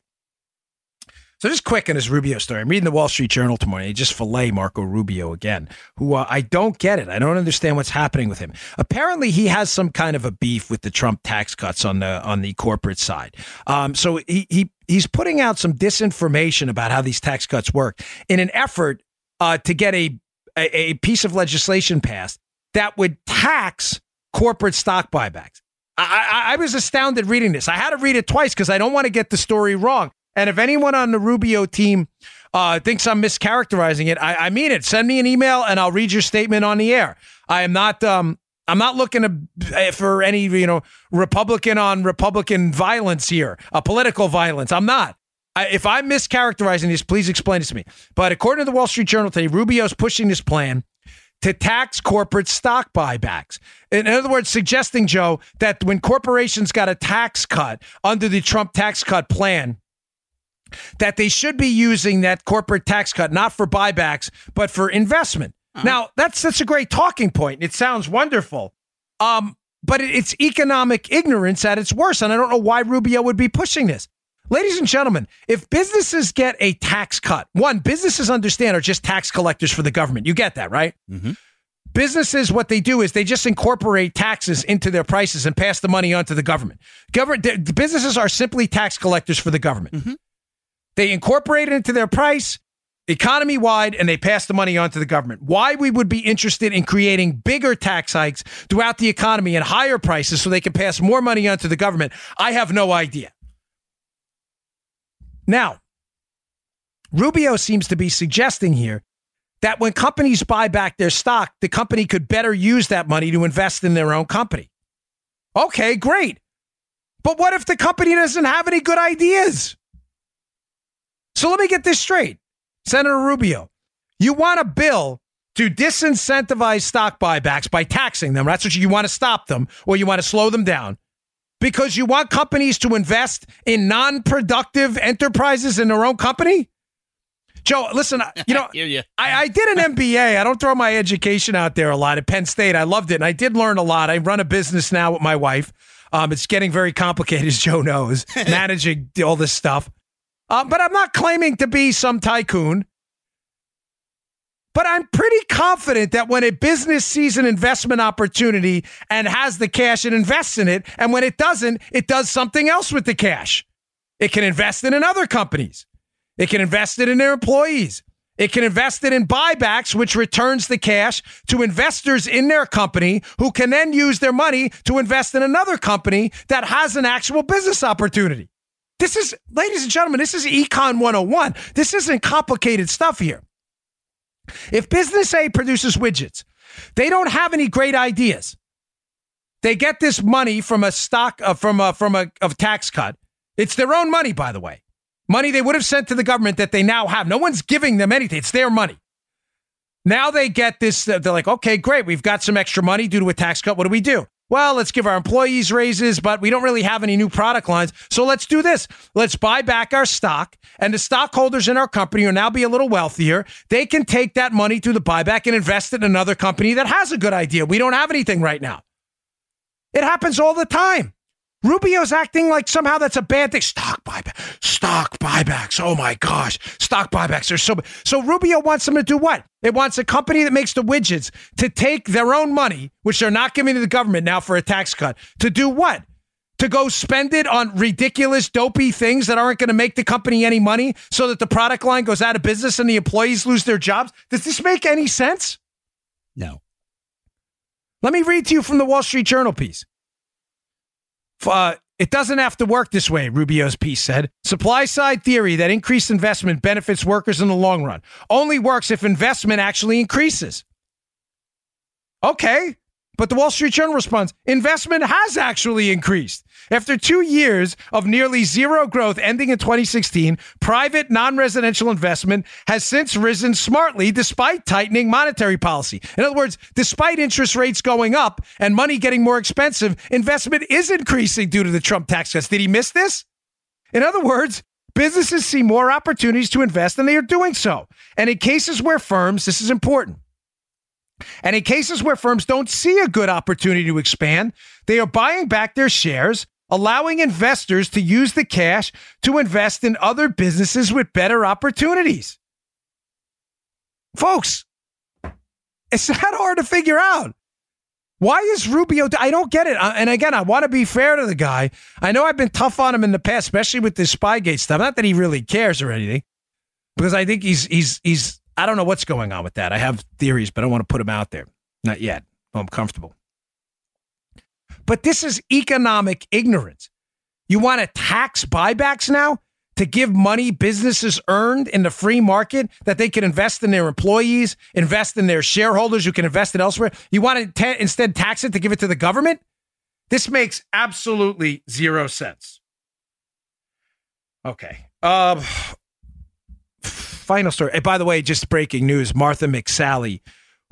S2: So just quick on his Rubio story. I'm reading the Wall Street Journal tomorrow. He just fillet Marco Rubio again, who uh, I don't get it. I don't understand what's happening with him. Apparently, he has some kind of a beef with the Trump tax cuts on the on the corporate side. Um, so he he he's putting out some disinformation about how these tax cuts work in an effort uh, to get a, a a piece of legislation passed that would tax corporate stock buybacks. I, I was astounded reading this. I had to read it twice because I don't want to get the story wrong. And if anyone on the Rubio team uh, thinks I'm mischaracterizing it, I, I mean it. Send me an email and I'll read your statement on the air. I am not. Um, I'm not looking to, for any you know Republican on Republican violence here, uh, political violence. I'm not. I, if I'm mischaracterizing this, please explain this to me. But according to the Wall Street Journal today, Rubio's pushing this plan to tax corporate stock buybacks. In other words, suggesting, Joe, that when corporations got a tax cut under the Trump tax cut plan, that they should be using that corporate tax cut not for buybacks, but for investment. Now, that's that's a great talking point. It sounds wonderful. Um, but it- it's economic ignorance at its worst. And I don't know why Rubio would be pushing this. Ladies and gentlemen, if businesses get a tax cut, one, businesses understand are just tax collectors for the government. You get that, right? Businesses, what they do is they just incorporate taxes into their prices and pass the money on to the government. Government businesses are simply tax collectors for the government. They incorporate it into their price, economy wide, and they pass the money on to the government. Why we would be interested in creating bigger tax hikes throughout the economy and higher prices so they can pass more money on to the government, I have no idea. Now, Rubio seems to be suggesting here that when companies buy back their stock, the company could better use that money to invest in their own company. Okay, great. But what if the company doesn't have any good ideas? So let me get this straight. Senator Rubio, you want a bill to disincentivize stock buybacks by taxing them. That's what you, you want to stop them or you want to slow them down because you want companies to invest in non productive enterprises in their own company? Joe, listen, you know. I, I did an MBA. I don't throw my education out there a lot at Penn State. I loved it, and I did learn a lot. I run a business now with my wife. Um, it's getting very complicated, as Joe knows, managing all this stuff. Uh, but I'm not claiming to be some tycoon. But I'm pretty confident that when a business sees an investment opportunity and has the cash, it invests in it. And when it doesn't, it does something else with the cash. It can invest it in other companies. It can invest it in their employees. It can invest it in buybacks, which returns the cash to investors in their company who can then use their money to invest in another company that has an actual business opportunity. This is, ladies and gentlemen, this is Econ 101. This isn't complicated stuff here. If business A produces widgets, they don't have any great ideas. They get this money from a stock uh, from a from a, a tax cut. It's their own money, by the way. Money they would have sent to the government that they now have. No one's giving them anything. It's their money. Now they get this. They're like, okay, great. We've got some extra money due to a tax cut. What do we do? Well, let's give our employees raises, but we don't really have any new product lines. So let's do this. Let's buy back our stock, and the stockholders in our company will now be a little wealthier. They can take that money through the buyback and invest it in another company that has a good idea. We don't have anything right now. It happens all the time. Rubio's acting like somehow that's a bad thing. Stock buyback, stock buybacks. Oh my gosh, stock buybacks are so. So Rubio wants them to do what? It wants a company that makes the widgets to take their own money, which they're not giving to the government now for a tax cut, to do what? To go spend it on ridiculous, dopey things that aren't going to make the company any money, so that the product line goes out of business and the employees lose their jobs. Does this make any sense?
S3: No.
S2: Let me read to you from the Wall Street Journal piece. Uh, it doesn't have to work this way, Rubio's piece said. Supply side theory that increased investment benefits workers in the long run only works if investment actually increases. Okay, but the Wall Street Journal responds investment has actually increased. After two years of nearly zero growth ending in 2016, private non residential investment has since risen smartly despite tightening monetary policy. In other words, despite interest rates going up and money getting more expensive, investment is increasing due to the Trump tax cuts. Did he miss this? In other words, businesses see more opportunities to invest and they are doing so. And in cases where firms, this is important, and in cases where firms don't see a good opportunity to expand, they are buying back their shares, allowing investors to use the cash to invest in other businesses with better opportunities. Folks, it's not hard to figure out. Why is Rubio? I don't get it. Uh, and again, I want to be fair to the guy. I know I've been tough on him in the past, especially with this Spygate stuff. Not that he really cares or anything, because I think he's he's he's I don't know what's going on with that. I have theories, but I don't want to put them out there. Not yet. I'm comfortable. But this is economic ignorance. You want to tax buybacks now to give money businesses earned in the free market that they can invest in their employees, invest in their shareholders who can invest it elsewhere. You want to t- instead tax it to give it to the government? This makes absolutely zero sense. Okay. Um, final story. by the way, just breaking news Martha McSally,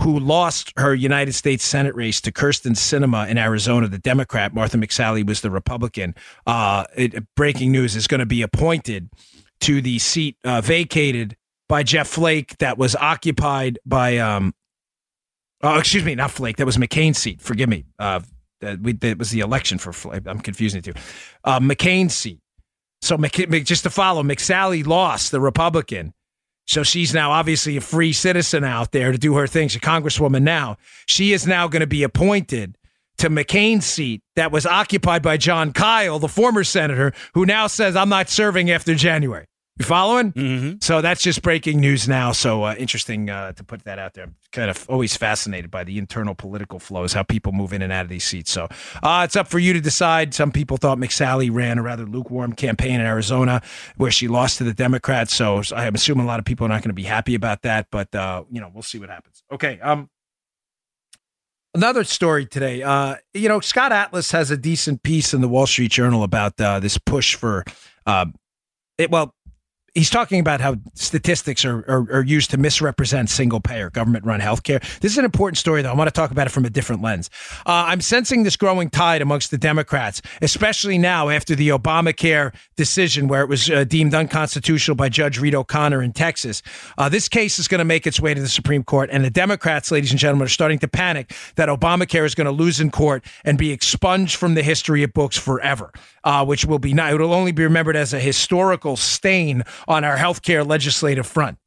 S2: who lost her United States Senate race to Kyrsten Sinema in Arizona, the Democrat. Martha McSally was the Republican. Uh, it, breaking news is going to be appointed to the seat uh, vacated by Jeff Flake that was occupied by, um, oh, excuse me, not Flake. That was McCain's seat. Forgive me. Uh, that, we, that was the election for Flake. I'm confusing the two. Uh, McCain's seat. So just to follow, McSally lost the Republican so she's now obviously a free citizen out there to do her thing. She's a congresswoman now. She is now going to be appointed to McCain's seat that was occupied by Jon Kyl, the former senator, who now says, I'm not serving after January. You following? Mm-hmm. So that's just breaking news now. So uh, interesting uh, to put that out there. I'm kind of always fascinated by the internal political flows, how people move in and out of these seats. So uh, it's up for you to decide. Some people thought McSally ran a rather lukewarm campaign in Arizona where she lost to the Democrats. So I'm assuming a lot of people are not going to be happy about that. But, uh, you know, we'll see what happens. Okay. Um, Another story today. Uh, you know, Scott Atlas has a decent piece in the Wall Street Journal about uh, this push for, uh, it, well, he's talking about how statistics are, are, are, used to misrepresent single payer government run healthcare. This is an important story, though. I want to talk about it from a different lens. Uh, I'm sensing this growing tide amongst the Democrats, especially now after the Obamacare decision where it was uh, deemed unconstitutional by Judge Reed O'Connor in Texas. Uh, this case is going to make its way to the Supreme Court, and the Democrats, ladies and gentlemen, are starting to panic that Obamacare is going to lose in court and be expunged from the history of books forever, uh, which will be not, it will only be remembered as a historical stain on our healthcare legislative front.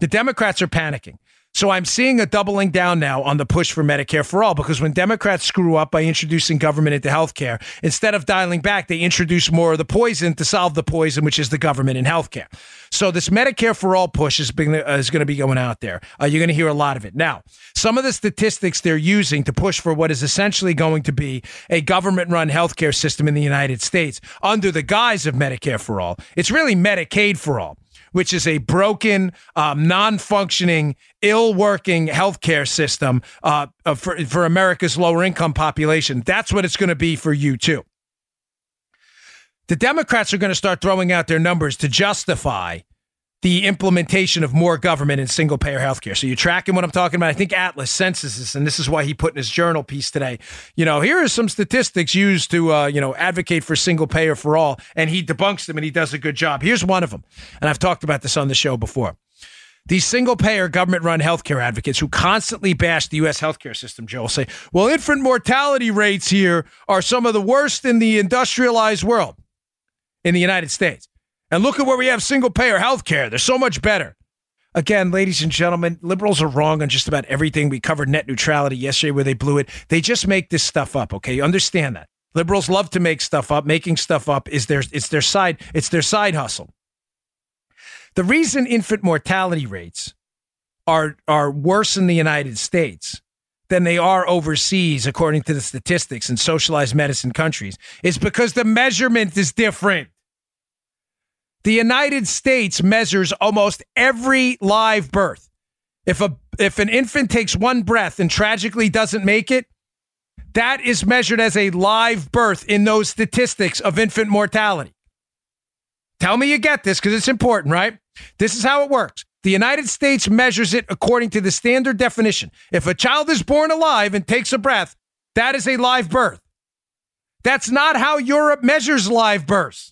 S2: The Democrats are panicking. So I'm seeing a doubling down now on the push for Medicare for all because when Democrats screw up by introducing government into healthcare, instead of dialing back, they introduce more of the poison to solve the poison, which is the government in healthcare. So this Medicare for all push is, uh, is going to be going out there. Uh, you're going to hear a lot of it. Now, some of the statistics they're using to push for what is essentially going to be a government run healthcare system in the United States under the guise of Medicare for all, it's really Medicaid for all which is a broken, um, non functioning, ill working healthcare system uh, uh, for, for America's lower income population. That's what it's going to be for you, too. The Democrats are going to start throwing out their numbers to justify the implementation of more government and single payer healthcare. So you're tracking what I'm talking about. I think Atlas senses this, and this is why he put in his journal piece today. You know, here are some statistics used to, uh, you know, advocate for single payer for all, and he debunks them and he does a good job. Here's one of them, and I've talked about this on the show before. These single payer government run healthcare advocates who constantly bash the U.S. healthcare system, Joe, will say, well, infant mortality rates here are some of the worst in the industrialized world in the United States. And look at where we have single payer health care. They're so much better. Again, ladies and gentlemen, liberals are wrong on just about everything. We covered net neutrality yesterday where they blew it. They just make this stuff up, okay? You understand that. Liberals love to make stuff up. Making stuff up is their it's their side it's their side hustle. The reason infant mortality rates are are worse in the United States than they are overseas according to the statistics in socialized medicine countries is because the measurement is different. The United States measures almost every live birth. If a if an infant takes one breath and tragically doesn't make it, that is measured as a live birth in those statistics of infant mortality. Tell me you get this because it's important, right? This is how it works. The United States measures it according to the standard definition. If a child is born alive and takes a breath, that is a live birth. That's not how Europe measures live births.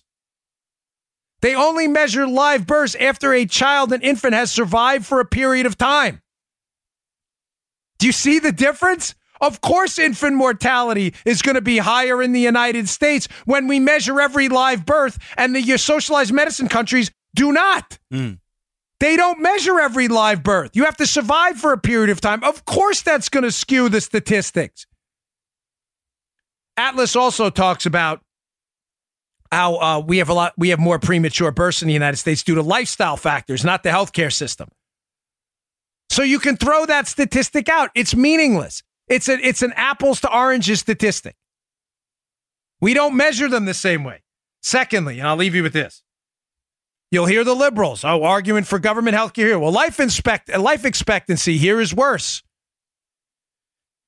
S2: They only measure live births after a child, an infant, has survived for a period of time. Do you see the difference? Of course, infant mortality is going to be higher in the United States when we measure every live birth, and the socialized medicine countries do not. Mm. They don't measure every live birth. You have to survive for a period of time. Of course, that's going to skew the statistics. Atlas also talks about how uh, we have a lot, we have more premature births in the United States due to lifestyle factors, not the healthcare system. So you can throw that statistic out. It's meaningless. It's a, it's an apples to oranges statistic. We don't measure them the same way. Secondly, and I'll leave you with this. You'll hear the liberals, oh, arguing for government health care here. Well, life, inspect, life expectancy here is worse.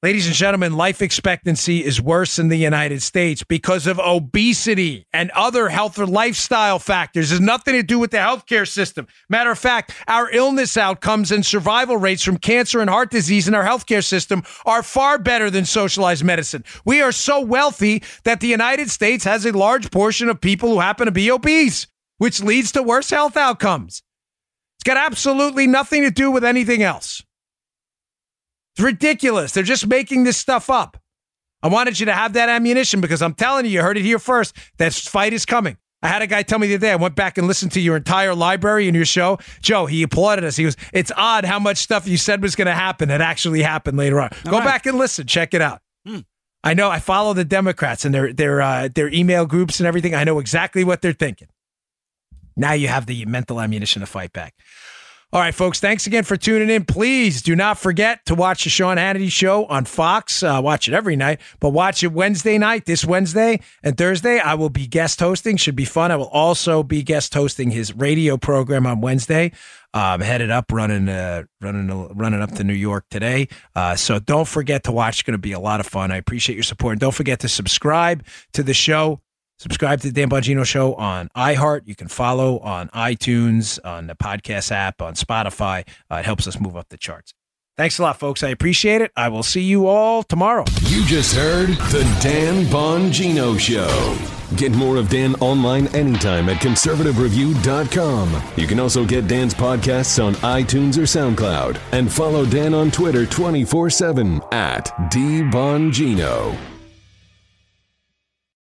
S2: Ladies and gentlemen, life expectancy is worse in the United States because of obesity and other health or lifestyle factors. Has nothing to do with the healthcare system. Matter of fact, our illness outcomes and survival rates from cancer and heart disease in our healthcare system are far better than socialized medicine. We are so wealthy that the United States has a large portion of people who happen to be obese, which leads to worse health outcomes. It's got absolutely nothing to do with anything else. It's ridiculous. They're just making this stuff up. I wanted you to have that ammunition because I'm telling you, you heard it here first. That fight is coming. I had a guy tell me the other day, I went back and listened to your entire library and your show. Joe, he applauded us. He was, it's odd how much stuff you said was going to happen. It actually happened later on. All Go right. back and listen. Check it out. Hmm. I know I follow the Democrats and their, their, uh, their email groups and everything. I know exactly what they're thinking. Now you have the mental ammunition to fight back. All right, folks, thanks again for tuning in. Please do not forget to watch the Sean Hannity show on Fox. Uh, watch it every night, but watch it Wednesday night, this Wednesday and Thursday. I will be guest hosting. Should be fun. I will also be guest hosting his radio program on Wednesday. Um, headed up, running, uh, running, running up to New York today. Uh, so don't forget to watch. It's going to be a lot of fun. I appreciate your support. And don't forget to subscribe to the show Subscribe to the Dan Bongino Show on iHeart. You can follow on iTunes, on the podcast app, on Spotify. Uh, it helps us move up the charts. Thanks a lot, folks. I appreciate it. I will see you all tomorrow.
S1: You just heard the Dan Bongino Show. Get more of Dan online anytime at conservativereview.com. You can also get Dan's podcasts on iTunes or SoundCloud. And follow Dan on Twitter 24 7 at DBongino.